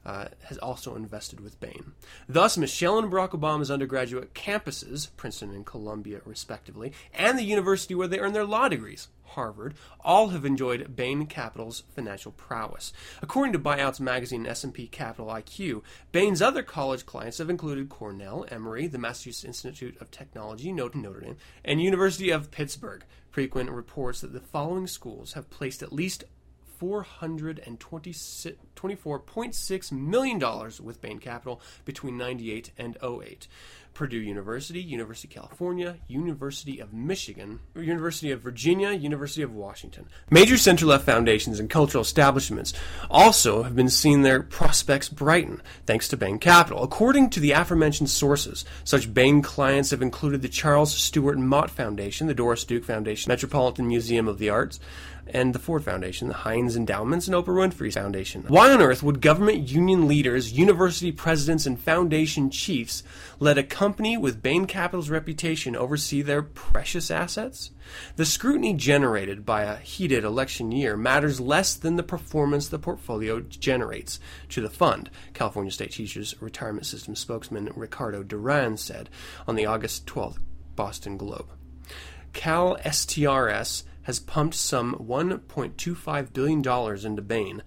uh, has also invested with Bain. Thus, Michelle and Barack Obama's undergraduate campuses, Princeton and Columbia respectively, and the university where they earned their law degrees, Harvard, all have enjoyed Bain Capital's financial prowess. According to Buyouts Magazine and S&P Capital IQ, Bain's other college clients have included Cornell, Emory, the Massachusetts Institute of Technology, Notre Dame, and University of Pittsburgh. Preqin reports that the following schools have placed at least $424.6 million with Bain Capital between 98 and 08. Purdue University, University of California, University of Michigan, University of Virginia, University of Washington. Major center left foundations and cultural establishments also have been seeing their prospects brighten thanks to Bain Capital. According to the aforementioned sources, such Bain clients have included the Charles Stewart Mott Foundation, the Doris Duke Foundation, Metropolitan Museum of the Arts, and the Ford Foundation, the Heinz Endowments, and Oprah Winfrey Foundation. Why on earth would government union leaders, university presidents, and foundation chiefs let a company with Bain Capital's reputation oversee their precious assets? The scrutiny generated by a heated election year matters less than the performance the portfolio generates to the fund, California State Teachers Retirement System spokesman Ricardo Duran said on the August 12th Boston Globe. Cal STRS has pumped some $1.25 billion into Bain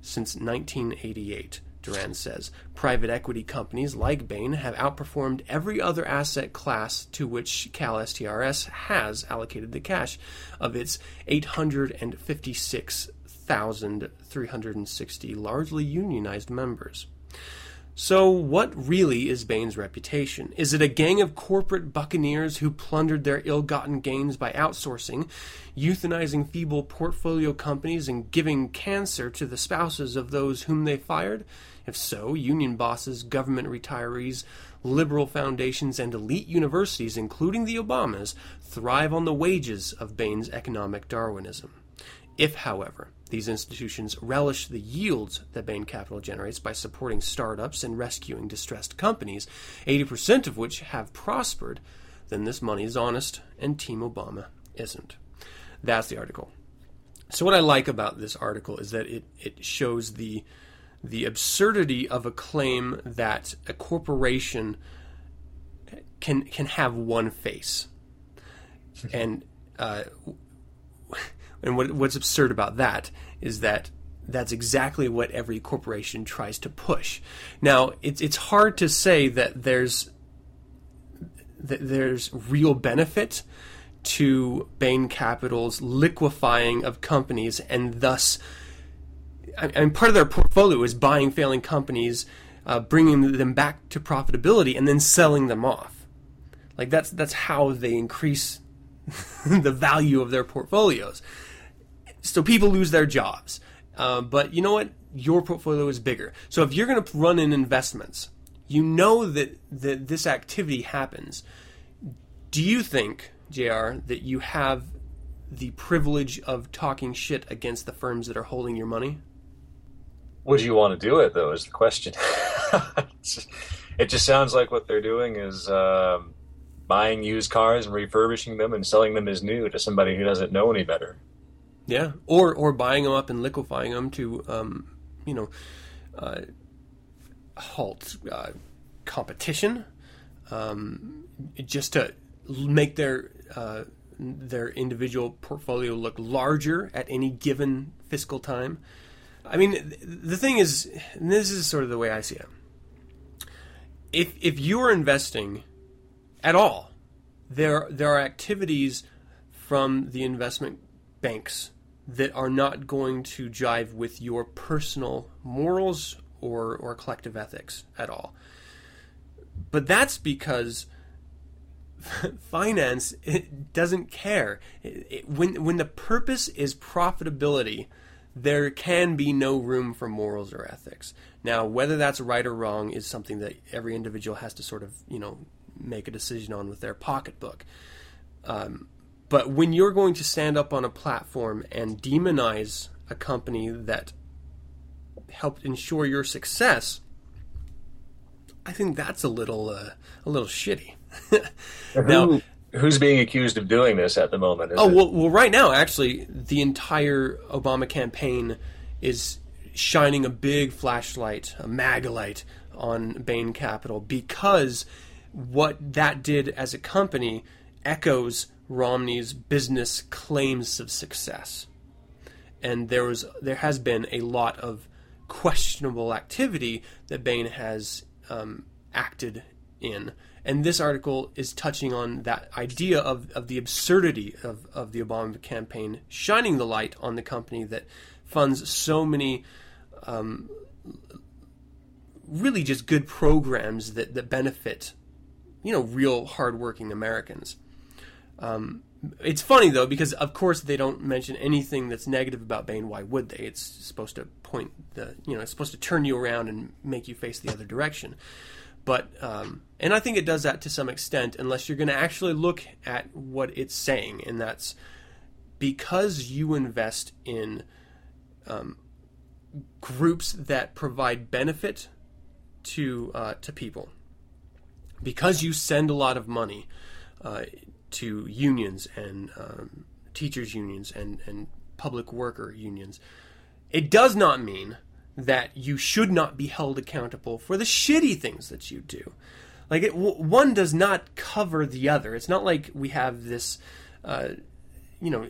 since 1988. Duran says private equity companies like Bain have outperformed every other asset class to which CalSTRS has allocated the cash of its 856,360 largely unionized members. So, what really is Bain's reputation? Is it a gang of corporate buccaneers who plundered their ill gotten gains by outsourcing, euthanizing feeble portfolio companies, and giving cancer to the spouses of those whom they fired? If so, union bosses, government retirees, liberal foundations, and elite universities, including the Obamas, thrive on the wages of Bain's economic Darwinism. If, however, these institutions relish the yields that Bain Capital generates by supporting startups and rescuing distressed companies, 80% of which have prospered, then this money is honest and Team Obama isn't. That's the article. So what I like about this article is that it, it shows the the absurdity of a claim that a corporation can can have one face. And uh, and what, what's absurd about that is that that's exactly what every corporation tries to push. Now, it's it's hard to say that there's that there's real benefit to Bain Capital's liquefying of companies and thus I mean, part of their portfolio is buying failing companies, uh, bringing them back to profitability, and then selling them off. Like that's that's how they increase [laughs] the value of their portfolios. So people lose their jobs. Uh, but you know what? Your portfolio is bigger. So if you're going to run in investments, you know that, that this activity happens. Do you think, JR, that you have the privilege of talking shit against the firms that are holding your money? Would you want to do it, though, is the question. [laughs] it just sounds like what they're doing is um, buying used cars and refurbishing them and selling them as new to somebody who doesn't know any better. Yeah, or or buying them up and liquefying them to, um, you know, uh, halt uh, competition, um, just to make their uh, their individual portfolio look larger at any given fiscal time. I mean, the thing is, this is sort of the way I see it. If if you are investing at all, there there are activities from the investment banks that are not going to jive with your personal morals or, or collective ethics at all. But that's because [laughs] finance it doesn't care. It, it, when when the purpose is profitability, there can be no room for morals or ethics. Now, whether that's right or wrong is something that every individual has to sort of you know make a decision on with their pocketbook. Um, but when you're going to stand up on a platform and demonize a company that helped ensure your success, I think that's a little uh, a little shitty. [laughs] now, Who, who's being accused of doing this at the moment? oh well, well, right now, actually, the entire Obama campaign is shining a big flashlight, a Maglite, on Bain Capital because what that did as a company echoes Romney's business claims of success. And there was there has been a lot of questionable activity that Bain has um, acted in. And this article is touching on that idea of, of the absurdity of, of the Obama campaign, shining the light on the company that funds so many um, really just good programs that, that benefit, you know, real hardworking Americans. Um, it's funny though because of course they don't mention anything that's negative about Bain. Why would they? It's supposed to point the you know it's supposed to turn you around and make you face the other direction. But um, and I think it does that to some extent unless you're going to actually look at what it's saying, and that's because you invest in um, groups that provide benefit to uh, to people because you send a lot of money. Uh, to unions and um, teachers unions and, and public worker unions. It does not mean that you should not be held accountable for the shitty things that you do. Like it, w- one does not cover the other. It's not like we have this, uh, you know,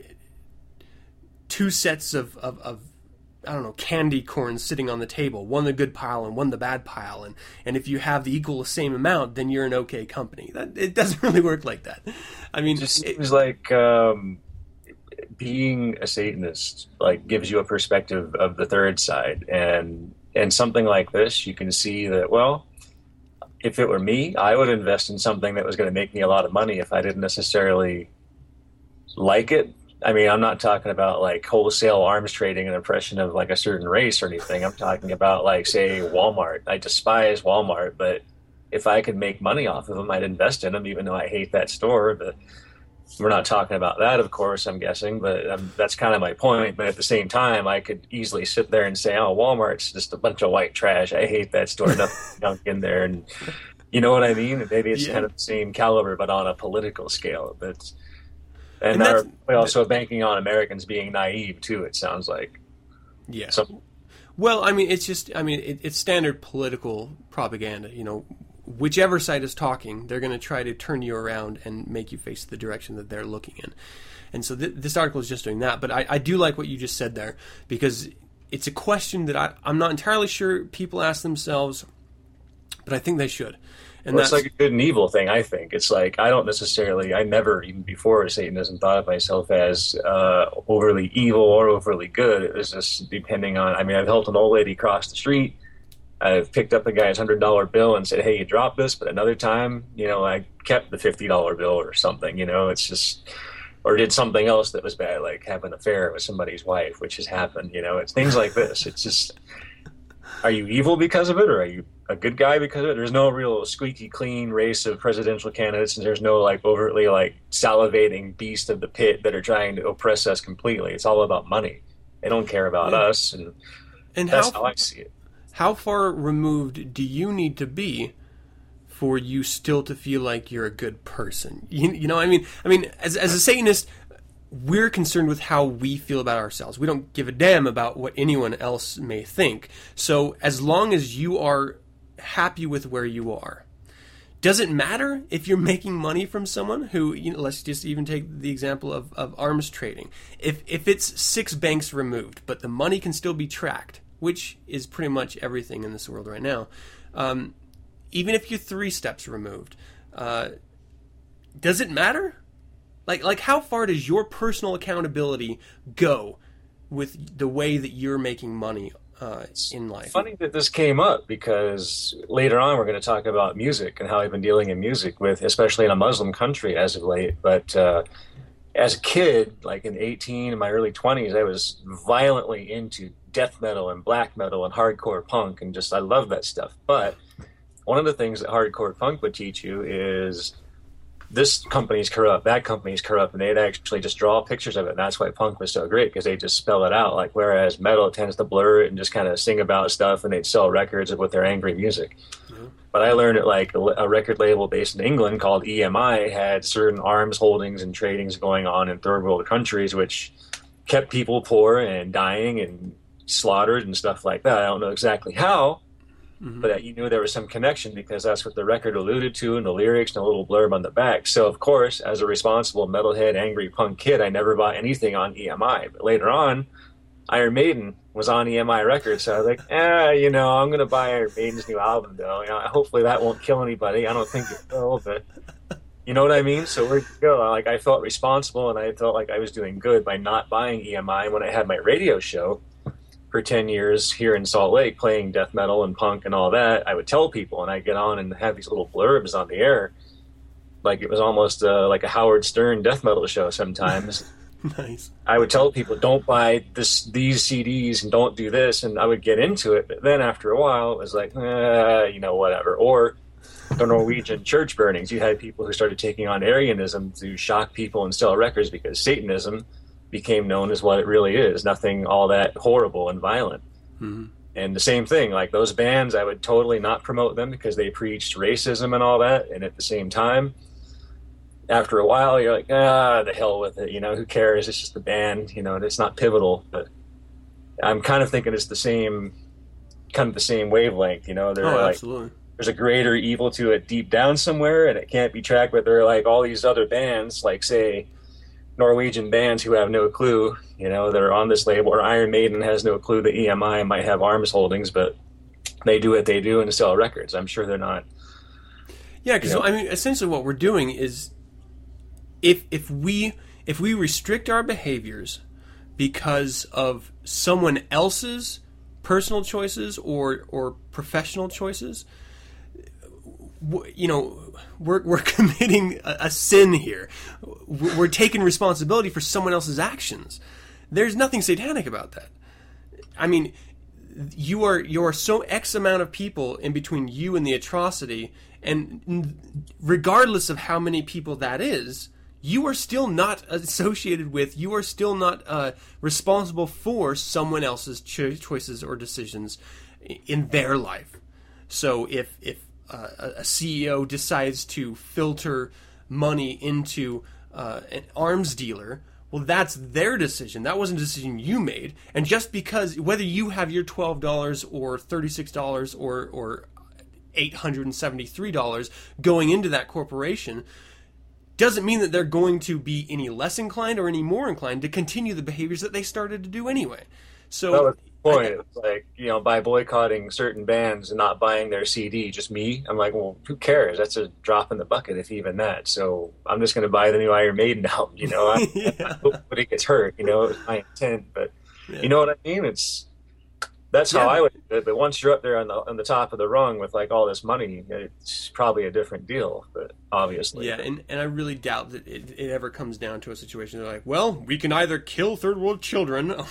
two sets of, of, of I don't know, candy corns sitting on the table, one the good pile and one the bad pile, and and if you have the equal same amount, then you're an okay company. That it doesn't [laughs] really work like that. I mean, it just seems like um, being a Satanist like gives you a perspective of the third side, and and something like this, you can see that well. If it were me, I would invest in something that was going to make me a lot of money if I didn't necessarily like it I mean, I'm not talking about like wholesale arms trading an impression of like a certain race or anything. I'm talking about like, say, Walmart. I despise Walmart, but if I could make money off of them, I'd invest in them, even though I hate that store. But we're not talking about that, of course, I'm guessing, but um, that's kind of my point. But at the same time, I could easily sit there and say, oh, Walmart's just a bunch of white trash. I hate that store. Nothing [laughs] junk in there. And you know what I mean? Maybe it's yeah. kind of the same caliber, but on a political scale. But and, and are also banking on Americans being naive too? It sounds like. Yeah. So, well, I mean, it's just, I mean, it, it's standard political propaganda. You know, whichever side is talking, they're going to try to turn you around and make you face the direction that they're looking in. And so th- this article is just doing that. But I, I, do like what you just said there because it's a question that I, I'm not entirely sure people ask themselves, but I think they should. And well, it's like a good and evil thing. I think it's like I don't necessarily. I never, even before Satanism, thought of myself as uh, overly evil or overly good. It was just depending on. I mean, I've helped an old lady cross the street. I've picked up a guy's hundred dollar bill and said, "Hey, you dropped this." But another time, you know, I kept the fifty dollar bill or something. You know, it's just or did something else that was bad, like have an affair with somebody's wife, which has happened. You know, it's things like this. It's just, are you evil because of it, or are you a good guy because of it. There's no real squeaky clean race of presidential candidates, and there's no like overtly like salivating beast of the pit that are trying to oppress us completely. It's all about money. They don't care about yeah. us, and, and that's how, how I see it. How far removed do you need to be for you still to feel like you're a good person? You, you know, I mean, I mean, as as a Satanist, we're concerned with how we feel about ourselves. We don't give a damn about what anyone else may think. So as long as you are happy with where you are. Does it matter if you're making money from someone who, you know, let's just even take the example of, of arms trading. If, if it's six banks removed, but the money can still be tracked, which is pretty much everything in this world right now, um, even if you're three steps removed, uh, does it matter? Like like how far does your personal accountability go with the way that you're making money uh, in life? Funny that this came up because later on we're going to talk about music and how I've been dealing in music with, especially in a Muslim country as of late. But uh, as a kid, like in 18, in my early 20s, I was violently into death metal and black metal and hardcore punk, and just I love that stuff. But one of the things that hardcore punk would teach you is this company's corrupt, that company's corrupt, and they'd actually just draw pictures of it. And that's why punk was so great because they just spell it out. Like whereas metal tends to blur it and just kind of sing about stuff, and they'd sell records with their angry music. Mm-hmm. But I learned it like a, a record label based in England called EMI had certain arms holdings and tradings going on in third world countries, which kept people poor and dying and slaughtered and stuff like that. I don't know exactly how, but that you knew there was some connection because that's what the record alluded to in the lyrics and a little blurb on the back. So, of course, as a responsible metalhead, angry punk kid, I never bought anything on EMI. But later on, Iron Maiden was on EMI Records, so I was like, eh, [laughs] you know, I'm going to buy Iron Maiden's new album, though. You know, hopefully that won't kill anybody. I don't think it will, but you know what I mean? So where'd you go? Like, I felt responsible and I felt like I was doing good by not buying EMI when I had my radio show for 10 years here in Salt Lake playing death metal and punk and all that, I would tell people and I'd get on and have these little blurbs on the air. Like it was almost uh, like a Howard Stern death metal show sometimes. [laughs] nice. I would tell people, don't buy this these CDs and don't do this. And I would get into it. But then after a while, it was like, eh, you know, whatever. Or the Norwegian [laughs] church burnings. You had people who started taking on Aryanism to shock people and sell records because Satanism became known as what it really is nothing all that horrible and violent. Mhm. And the same thing, like those bands, I would totally not promote them because they preached racism and all that. And at the same time, after a while, you're like, ah, the hell with it. You know, who cares? It's just a band. You know, and it's not pivotal. But I'm kind of thinking it's the same, kind of the same wavelength. You know, they're Oh, like, absolutely. there's a greater evil to it deep down somewhere, and it can't be tracked. But there are like all these other bands, like say Norwegian bands who have no clue, you know, that are on this label, or Iron Maiden has no clue that EMI might have arms holdings, but they do what they do and sell records. I'm sure they're not. Yeah, because You know? I mean, essentially, what we're doing is, if if we if we restrict our behaviors because of someone else's personal choices or or professional choices, you know, we're we're [laughs] committing a, a sin here. We're taking responsibility for someone else's actions. There's nothing satanic about that. I mean, you are you are so x amount of people in between you and the atrocity, and regardless of how many people that is, you are still not associated with. You are still not uh, responsible for someone else's cho- choices or decisions in their life. So if if uh, a CEO decides to filter money into uh, an arms dealer, well, that's their decision. That wasn't a decision you made. And just because whether you have your twelve dollars or thirty six dollars or or eight hundred and seventy three dollars going into that corporation doesn't mean that they're going to be any less inclined or any more inclined to continue the behaviors that they started to do anyway. So point. It's like, you know, by boycotting certain bands and not buying their CD, just me, I'm like, well, who cares? That's a drop in the bucket, if even that. So I'm just going to buy the new Iron Maiden [laughs] album, you know? I, [laughs] I hope nobody gets hurt, you know? It was my intent, but you know what I mean? It's that's how Yeah. I would. But once you're up there on the on the top of the rung with like all this money, it's probably a different deal. But obviously, Yeah, and, and I really doubt that it, it ever comes down to a situation they're like, well, we can either kill third world children. [laughs]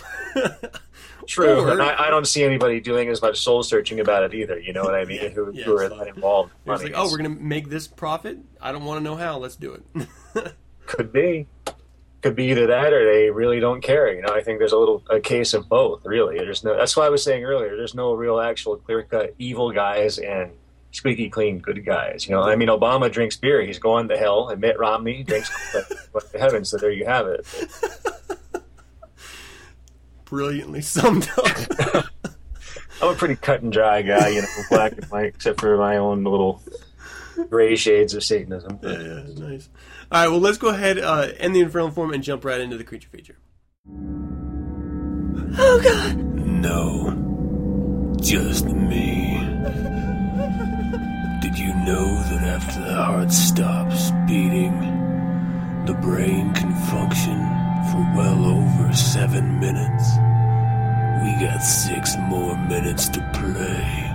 True, or- and I, I don't see anybody doing as much soul searching about it either. You know what I mean? who, yeah, who are that involved? It's like, oh, we're to make this profit? I don't want to know how. Let's do it. [laughs] could be, could be either that or they really don't care. You know, I think there's a little a case of both. Really, there's no. That's why I was saying earlier. There's no real actual clear cut evil guys and squeaky clean good guys. You know, I mean, Obama drinks beer. He's going to hell. And Mitt Romney drinks [laughs] to heaven. So there you have it. [laughs] Brilliantly summed up. [laughs] I'm a pretty cut and dry guy, you know, black and white, except for my own little gray shades of Satanism. yeah, yeah, nice. All right, well, let's go ahead, uh, end the infernal form, and jump right into the creature feature. Oh god! No, just me. Did you know that after the heart stops beating, The brain can function for well over seven minutes. We got six more minutes to play.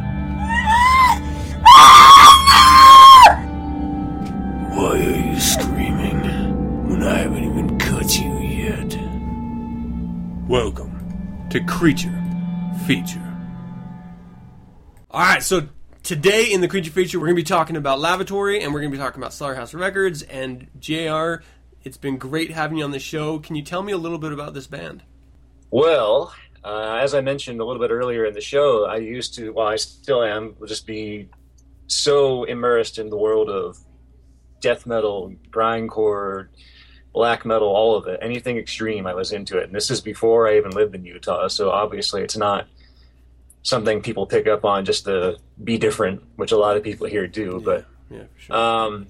Why are you screaming when I haven't even cut you yet? Welcome to Creature Feature. All right, so today in the Creature Feature, we're going to be talking about Lavatory and we're going to be talking about Slaughterhouse Records. And JR, it's been great having you on the show. Can you tell me a little bit about this band? Well, uh, as I mentioned a little bit earlier in the show, I used to, well, I still am, just be so immersed in the world of death metal, grindcore, black metal, all of it. Anything extreme, I was into it. And this is before I even lived in Utah, so obviously it's not something people pick up on just to be different, which a lot of people here do. But Yeah, for sure. um,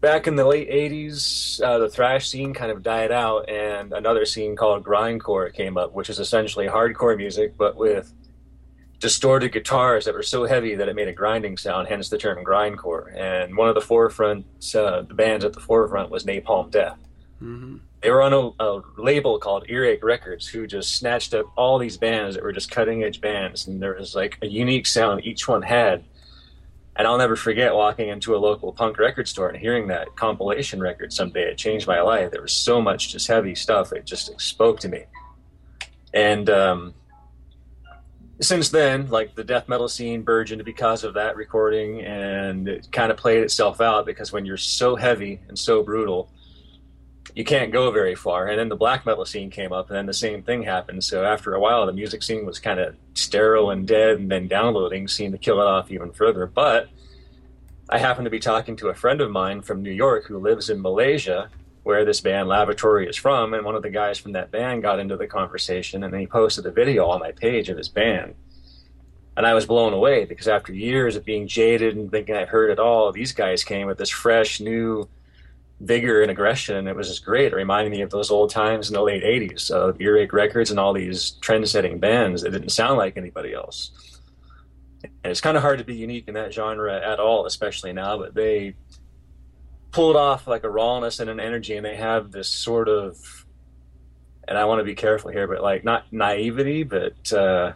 back in the late 80s, uh, the thrash scene kind of died out, and another scene called grindcore came up, which is essentially hardcore music, but with distorted guitars that were so heavy that it made a grinding sound, hence the term grindcore. And one of the forefront uh, the bands at the forefront was Napalm Death. hmm They were on a, a label called Earache Records, who just snatched up all these bands that were just cutting edge bands, and there was like a unique sound each one had. And I'll never forget walking into a local punk record store and hearing that compilation record someday. It changed my life. There was so much just heavy stuff. It just spoke to me. And um, since then, like the death metal scene burgeoned because of that recording, and it kind of played itself out because when you're so heavy and so brutal, you can't go very far. And then the black metal scene came up, and then the same thing happened. So after a while, the music scene was kind of sterile and dead, and then downloading seemed to kill it off even further. But I happened to be talking to a friend of mine from New York who lives in Malaysia, where this band Lavatory is from, and one of the guys from that band got into the conversation, and then he posted a video on my page of his band. And I was blown away because after years of being jaded and thinking I've heard it all, these guys came with this fresh, new vigor and aggression. And it was just great. It reminded me of those old times in the late 80s of uh, Earache Records and all these trend setting bands that didn't sound like anybody else. And it's kind of hard to be unique in that genre at all, especially now, but they pulled off like a rawness and an energy, and they have this sort of, and I want to be careful here, but like not naivety, but uh,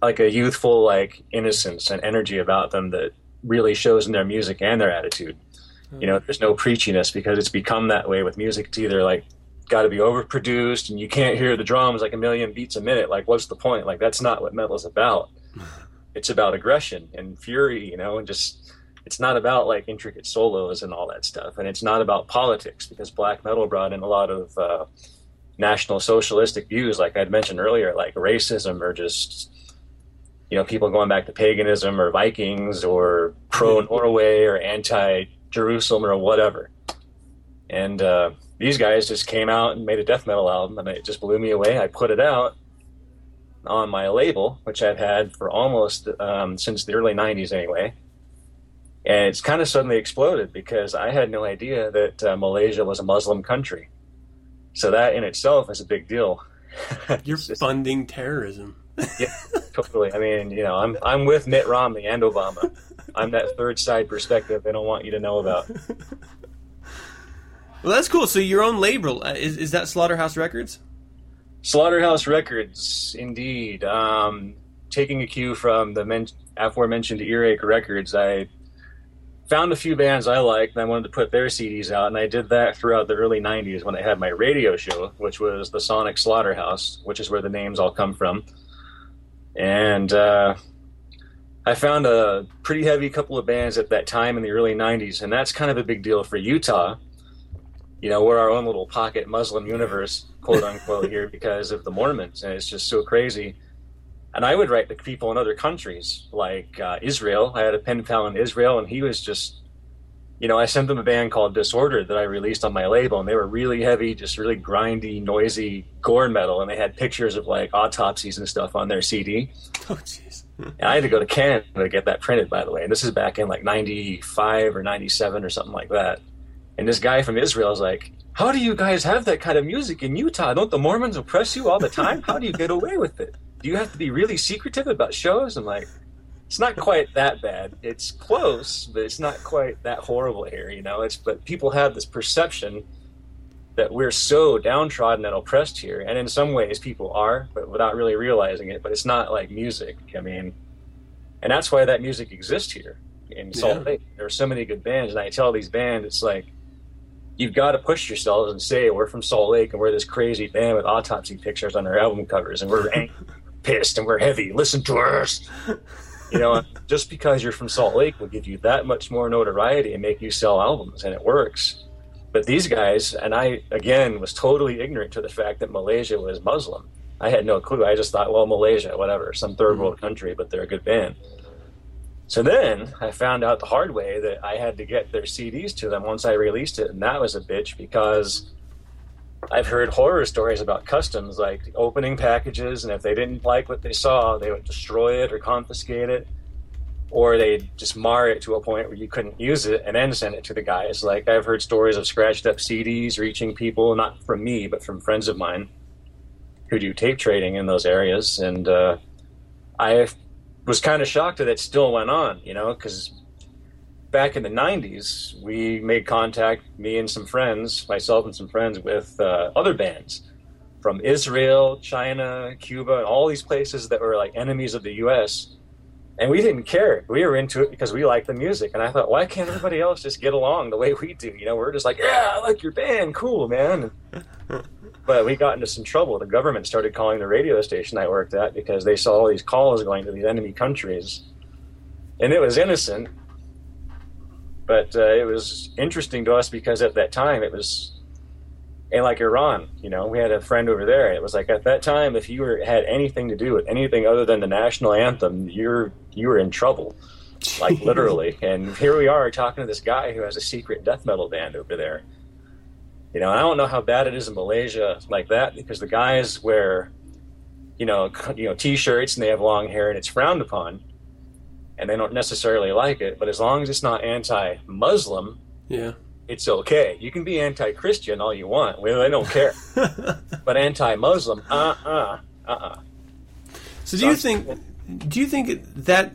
like a youthful like innocence and energy about them that really shows in their music and their attitude. You know, there's no preachiness because it's become that way with music. It's either like got to be overproduced and you can't hear the drums like a million beats a minute. Like, what's the point? Like, that's not what metal's about. [laughs] It's about aggression and fury, you know, and just it's not about like intricate solos and all that stuff. And it's not about politics because black metal brought in a lot of uh, national socialistic views, like I'd mentioned earlier, like racism or just you know people going back to paganism or Vikings or pro Norway or anti Jerusalem or whatever. And uh, these guys just came out and made a death metal album, and it just blew me away. I put it out on my label, which I've had for almost um, since the early '90s, anyway. And it's kind of suddenly exploded because I had no idea that uh, Malaysia was a Muslim country. So that in itself is a big deal. [laughs] You're just- funding terrorism. yeah, [laughs] totally. I mean, you know, I'm I'm with Mitt Romney and Obama. I'm that third side perspective they don't want you to know about. Well, that's cool. So your own label uh, is is that Slaughterhouse Records? Slaughterhouse Records, indeed. Um, taking a cue from the men- aforementioned Earache Records, I found a few bands I liked and I wanted to put their CDs out, and I did that throughout the early 90s when I had my radio show, which was the Sonic Slaughterhouse, which is where the names all come from. And uh, I found a pretty heavy couple of bands at that time in the early 90s, and that's kind of a big deal for Utah. You know, we're our own little pocket Muslim universe, quote unquote, here because of the Mormons, and it's just so crazy. And I would write to people in other countries, like uh, Israel. I had a pen pal in Israel, and he was just, you know, I sent them a band called Disorder that I released on my label, and they were really heavy, just really grindy, noisy gore metal, and they had pictures of like autopsies and stuff on their CD. [laughs] Oh, jeez. And I had to go to Canada to get that printed, by the way. And this is back in like 95 or 97 or something like that. And this guy from Israel is like, How do you guys have that kind of music in Utah? Don't the Mormons oppress you all the time? How do you get away with it? Do you have to be really secretive about shows? I'm like, it's not quite that bad. It's close, but it's not quite that horrible here. You know, it's but people have this perception that we're so downtrodden and oppressed here, and in some ways people are, but without really realizing it. But it's not like music. I mean, and that's why that music exists here in Salt Yeah. Lake. There are so many good bands, and I tell these bands, it's like you've got to push yourselves and say we're from Salt Lake and we're this crazy band with autopsy pictures on our album covers, and we're angry, [laughs] pissed, and we're heavy. Listen to us. You know, just because you're from Salt Lake will give you that much more notoriety and make you sell albums, and it works. But these guys, and I again was totally ignorant to the fact that Malaysia was Muslim. I had no clue. I just thought, well, Malaysia, whatever, some third mm-hmm. world country, but they're a good band. So then I found out the hard way that I had to get their CDs to them once I released it, and that was a bitch because I've heard horror stories about customs, like opening packages, and if they didn't like what they saw, they would destroy it or confiscate it, or they'd just mar it to a point where you couldn't use it and then send it to the guys. Like I've heard stories of scratched up CDs reaching people, not from me, but from friends of mine who do tape trading in those areas, and uh, I was kind of shocked that it still went on, you know, because back in the 90s, we made contact, me and some friends, myself and some friends, with uh, other bands from Israel, China, Cuba, all these places that were like enemies of the US. And we didn't care. We were into it because we liked the music. And I thought, why can't everybody else just get along the way we do? You know, we're just like, yeah, I like your band. Cool, man. [laughs] But we got into some trouble. The government started calling the radio station I worked at because they saw all these calls going to these enemy countries. And it was innocent, but uh, it was interesting to us because at that time it was, and like Iran, you know, we had a friend over there. It was like at that time, if you were had anything to do with anything other than the national anthem, you're you were in trouble, like literally. [laughs] And here we are talking to this guy who has a secret death metal band over there. You know, I don't know how bad it is in Malaysia like that because the guys wear, you know, you know, t-shirts and they have long hair and it's frowned upon, and they don't necessarily like it. But as long as it's not anti-Muslim, Yeah. it's okay. You can be anti-Christian all you want. Well, they don't care. [laughs] but anti-Muslim, uh, uh, uh, uh. So do you think do you think that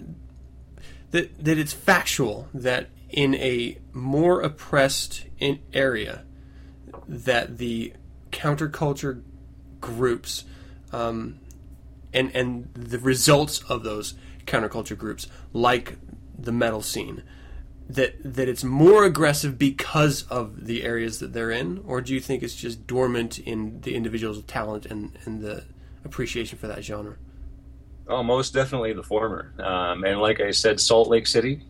that that it's factual that in a more oppressed area that the counterculture groups um, and and the results of those counterculture groups like the metal scene that that it's more aggressive because of the areas that they're in or do you think it's just dormant in the individual's talent and, and the appreciation for that genre Oh, most definitely the former. Um, and like I said, Salt Lake City,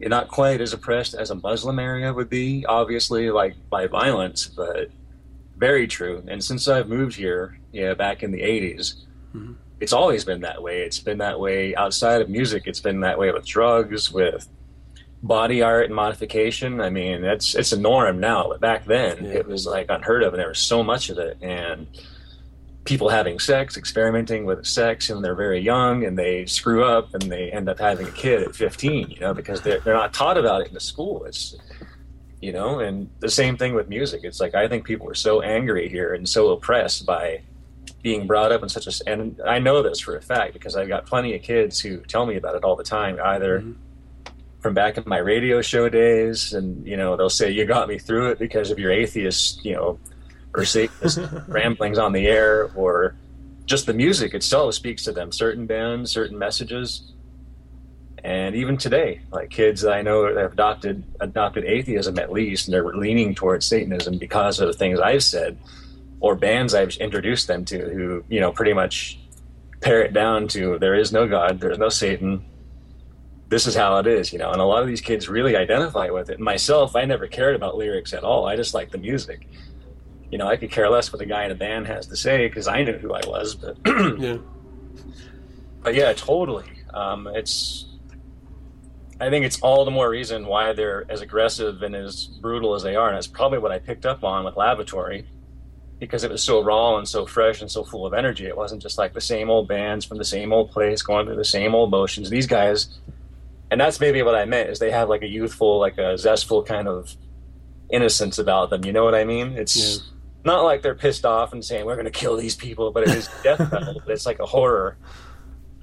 not quite as oppressed as a Muslim area would be, obviously, like by violence, but very true. And since I've moved here, yeah, back in the 80s, mm-hmm. it's always been that way. It's been that way outside of music. It's been that way with drugs, with body art and modification. I mean, it's it's a norm now, but back then Yeah. it was like unheard of, and there was so much of it. And people having sex, experimenting with sex, and they're very young, and they screw up, and they end up having a kid at 15. You know, because they're they're not taught about it in the school. It's you know, and the same thing with music. It's like I think people are so angry here and so oppressed by being brought up in such a and I know this for a fact because I've got plenty of kids who tell me about it all the time either mm-hmm. from back in my radio show days and you know they'll say you got me through it because of your atheist you know or satanist [laughs] ramblings on the air or just the music itself speaks to them certain bands certain messages and even today like kids that I know that have adopted adopted atheism at least and they're leaning towards satanism because of the things I've said or bands I've introduced them to who, you know, pretty much pare it down to there is no God, there's no Satan. This is how it is, you know. And a lot of these kids really identify with it. Myself, I never cared about lyrics at all. I just liked the music. You know, I could care less what the guy in a band has to say because I knew who I was. But, [clears throat] yeah but yeah, totally. Um, it's. I think it's all the more reason why they're as aggressive and as brutal as they are, and that's probably what I picked up on with Lavatory because it was so raw and so fresh and so full of energy. It wasn't just like the same old bands from the same old place going through the same old motions. These guys, and that's maybe what I meant, is they have like a youthful, like a zestful kind of innocence about them. You know what I mean? It's not like they're pissed off and saying we're going to kill these people, but it is [laughs] death metal. But it's like a horror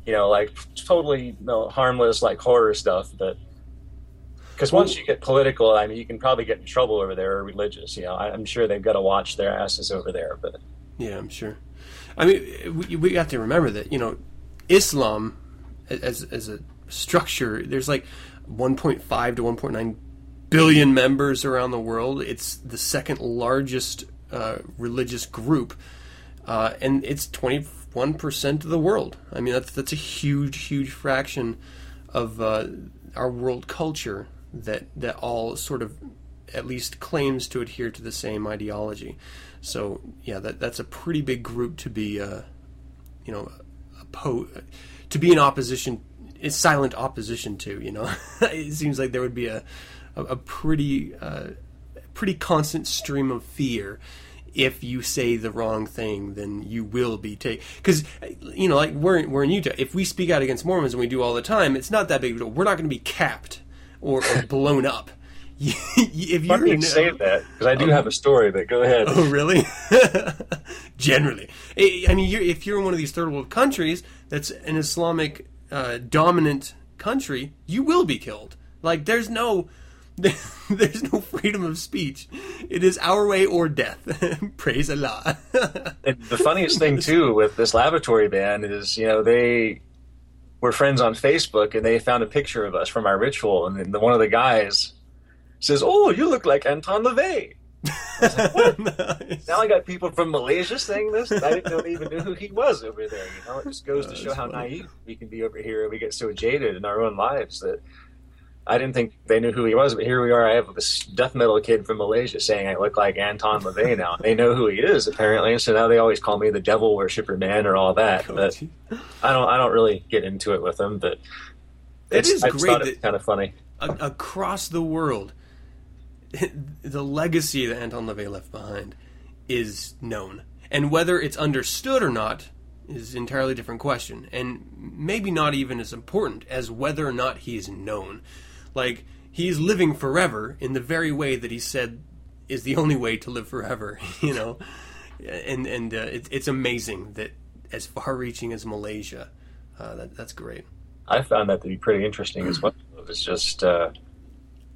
you know, like totally you know, harmless, like horror stuff. But because once you get political, I mean, you can probably get in trouble over there or religious. You know, I, I'm sure they've got to watch their asses over there. But Yeah, I'm sure. I mean, we, we have to remember that you know, Islam as as a structure, there's like 1.5 to 1.9 billion members around the world. It's the second largest uh, religious group, uh, and it's 21 percent of the world. I mean, that's that's a huge, huge fraction of uh, our world culture that that all sort of at least claims to adhere to the same ideology. So yeah, that that's a pretty big group to be, uh, you know, oppo- to be in opposition, silent opposition to. You know, [laughs] it seems like there would be a a, a pretty uh, pretty constant stream of fear. If you say the wrong thing, then you will be taken. Because you know, like we're we're in Utah. If we speak out against Mormons, and we do all the time, it's not that big of a deal. We're not going to be capped or, or [laughs] blown up. [laughs] if you say that because I do have a story. But go ahead. Oh, really? [laughs] Generally, I I mean, you're, if you're in one of these third world countries that's an Islamic uh, dominant country, you will be killed. Like, there's no, [laughs] there's no freedom of speech. It is our way or death. [laughs] Praise Allah. [laughs] And the funniest thing too with this lavatory band is, you know, they were friends on Facebook and they found a picture of us from our ritual, and the, one of the guys says, "Oh, you look like Anton LaVey." Nice. Now I got people from Malaysia saying this. I didn't know they even knew who he was over there. You know, it just goes to show how naive we can be over here. We get so jaded in our own lives that I didn't think they knew who he was. But here we are. I have this death metal kid from Malaysia saying I look like Anton LaVey now. They know who he is apparently, and so now they always call me the devil worshipper man or all that. But I don't. I don't really get into it with them. But It it's, I just great that- it's kind of funny. Across the world, [laughs] the legacy that Anton LaVey left behind is known, and whether it's understood or not is an entirely different question, and maybe not even as important as whether or not he's known. Like he's living forever in the very way that he said is the only way to live forever. [laughs] You know, and and uh, it, it's amazing that as far-reaching as Malaysia, uh, that, that's great. I found that to be pretty interesting as well. It was just uh,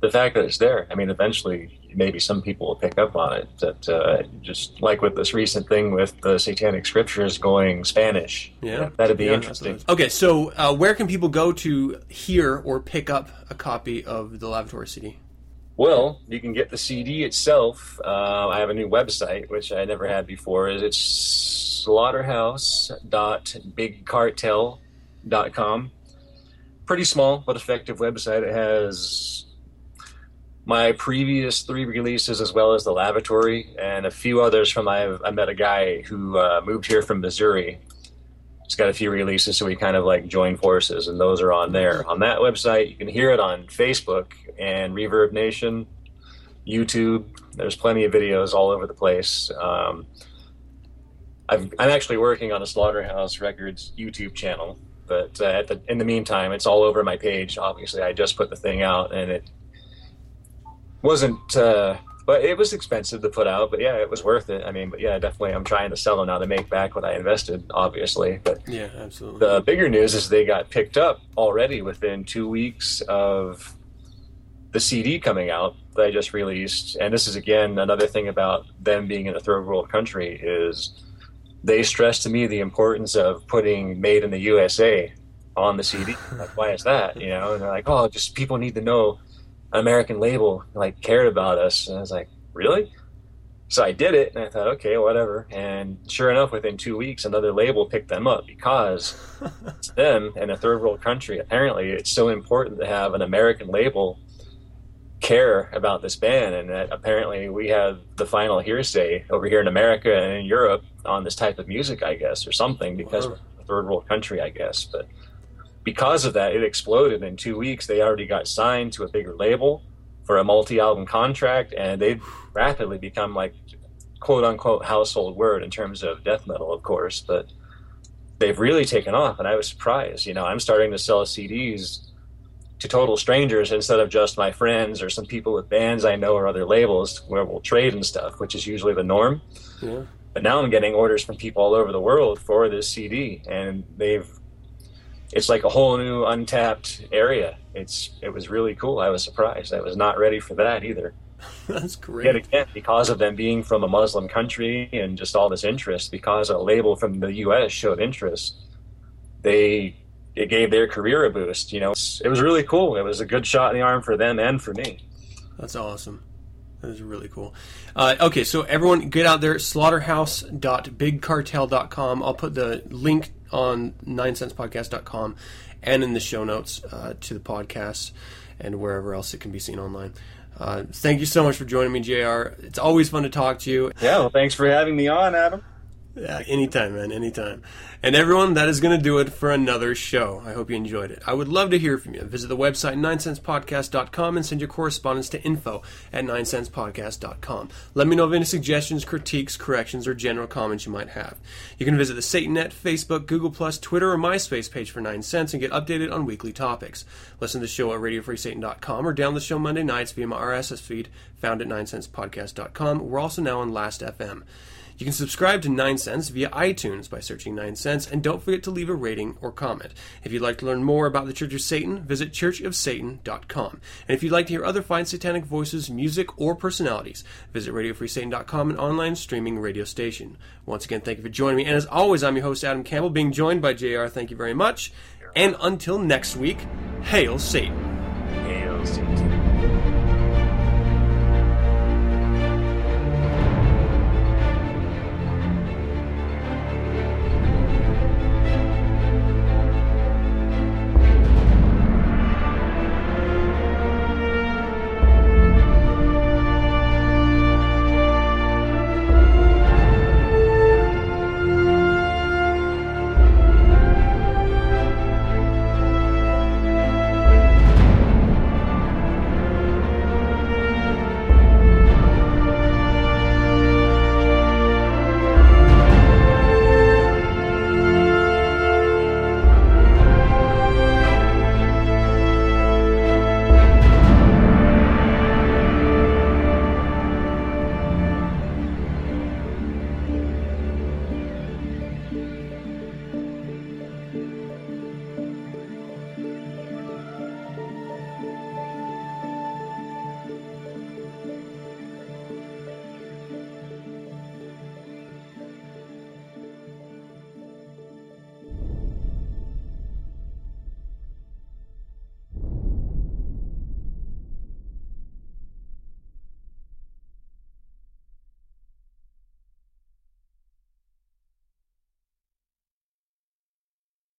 the fact that it's there. I mean, eventually, maybe some people will pick up on it. That uh, just like with this recent thing with the Satanic Scriptures going Spanish. Yeah, that'd be Yeah, interesting. Okay, so uh, where can people go to hear or pick up a copy of the Lavatory CD? Well, you can get the CD itself. Uh, I have a new website, which I never had before. Is it's slaughterhouse.bigcartel.com. Pretty small but effective website. It has my previous three releases as well as the lavatory and a few others from I, I met a guy who uh, moved here from Missouri. He's got a few releases, so we kind of like joined forces, and those are on there. On that website, you can hear it on Facebook and Reverb Nation, YouTube. There's plenty of videos all over the place. Um, I've, I'm actually working on a Slaughterhouse Records YouTube channel, but uh, the, in the meantime, it's all over my page. Obviously, I just put the thing out, and it wasn't. Uh, but it was expensive to put out. But yeah, it was worth it. I mean, but yeah, definitely, I'm trying to sell them now to make back what I invested. Obviously, but Yeah, absolutely. the bigger news is they got picked up already within two weeks of the CD coming out that I just released. And this is again another thing about them being in a third world country is they stress to me the importance of putting "Made in the USA" on the CD. [laughs] like, why is that? You know, and they're like, "Oh, just people need to know American label like cared about us." And I was like, "Really?" So I did it, and I thought, okay, whatever. And sure enough, within two weeks, another label picked them up because it's [laughs] them in a third world country. Apparently, it's so important to have an American label care about this band, and that apparently we have the final hearsay over here in America and in Europe on this type of music, I guess, or something, because we're a third world country, I guess. But because of that, it exploded in two weeks. They already got signed to a bigger label for a multi-album contract, and they've rapidly become like quote unquote household word in terms of death metal, of course, but they've really taken off, and I was surprised. You know, I'm starting to sell CDs to total strangers instead of just my friends or some people with bands I know or other labels where we'll trade and stuff, which is usually the norm. Yeah. But now I'm getting orders from people all over the world for this CD, and they've it's like a whole new untapped area. It's it was really cool. I was surprised. I was not ready for that either. [laughs] That's great. Yet again, because of them being from a Muslim country and just all this interest, because a label from the U.S. showed interest, they it gave their career a boost. You know, It's- it was really cool. It was a good shot in the arm for them and for me. That's awesome. That is really cool. Uh, okay, so everyone get out there, slaughterhouse.bigcartel.com. I'll put the link on 9sensepodcast.com and in the show notes uh, to the podcast and wherever else it can be seen online. Uh, thank you so much for joining me, JR. It's always fun to talk to you. Yeah, well, thanks for having me on, Adam. Yeah, anytime, man, anytime. And everyone, that is going to do it for another show. I hope you enjoyed it. I would love to hear from you. Visit the website 9sensepodcast.com and send your correspondence to info at 9sensepodcast.com. Let me know of any suggestions, critiques, corrections, or general comments you might have. You can visit the Satanet, Facebook, Google+, Twitter, or MySpace page for 9sense and get updated on weekly topics. Listen to the show at radiofreesatan.com or download the show Monday nights via my RSS feed found at 9sensepodcast.com. We're also now on Last.fm. You can subscribe to 9sense via iTunes by searching 9sense, and don't forget to leave a rating or comment. If you'd like to learn more about the Church of Satan, visit churchofsatan.com. And if you'd like to hear other fine satanic voices, music, or personalities, visit radiofreesatan.com, an online streaming radio station. Once again, thank you for joining me. And as always, I'm your host, Adam Campbell, being joined by JR. Thank you very much. And until next week, hail Satan. Hail Satan.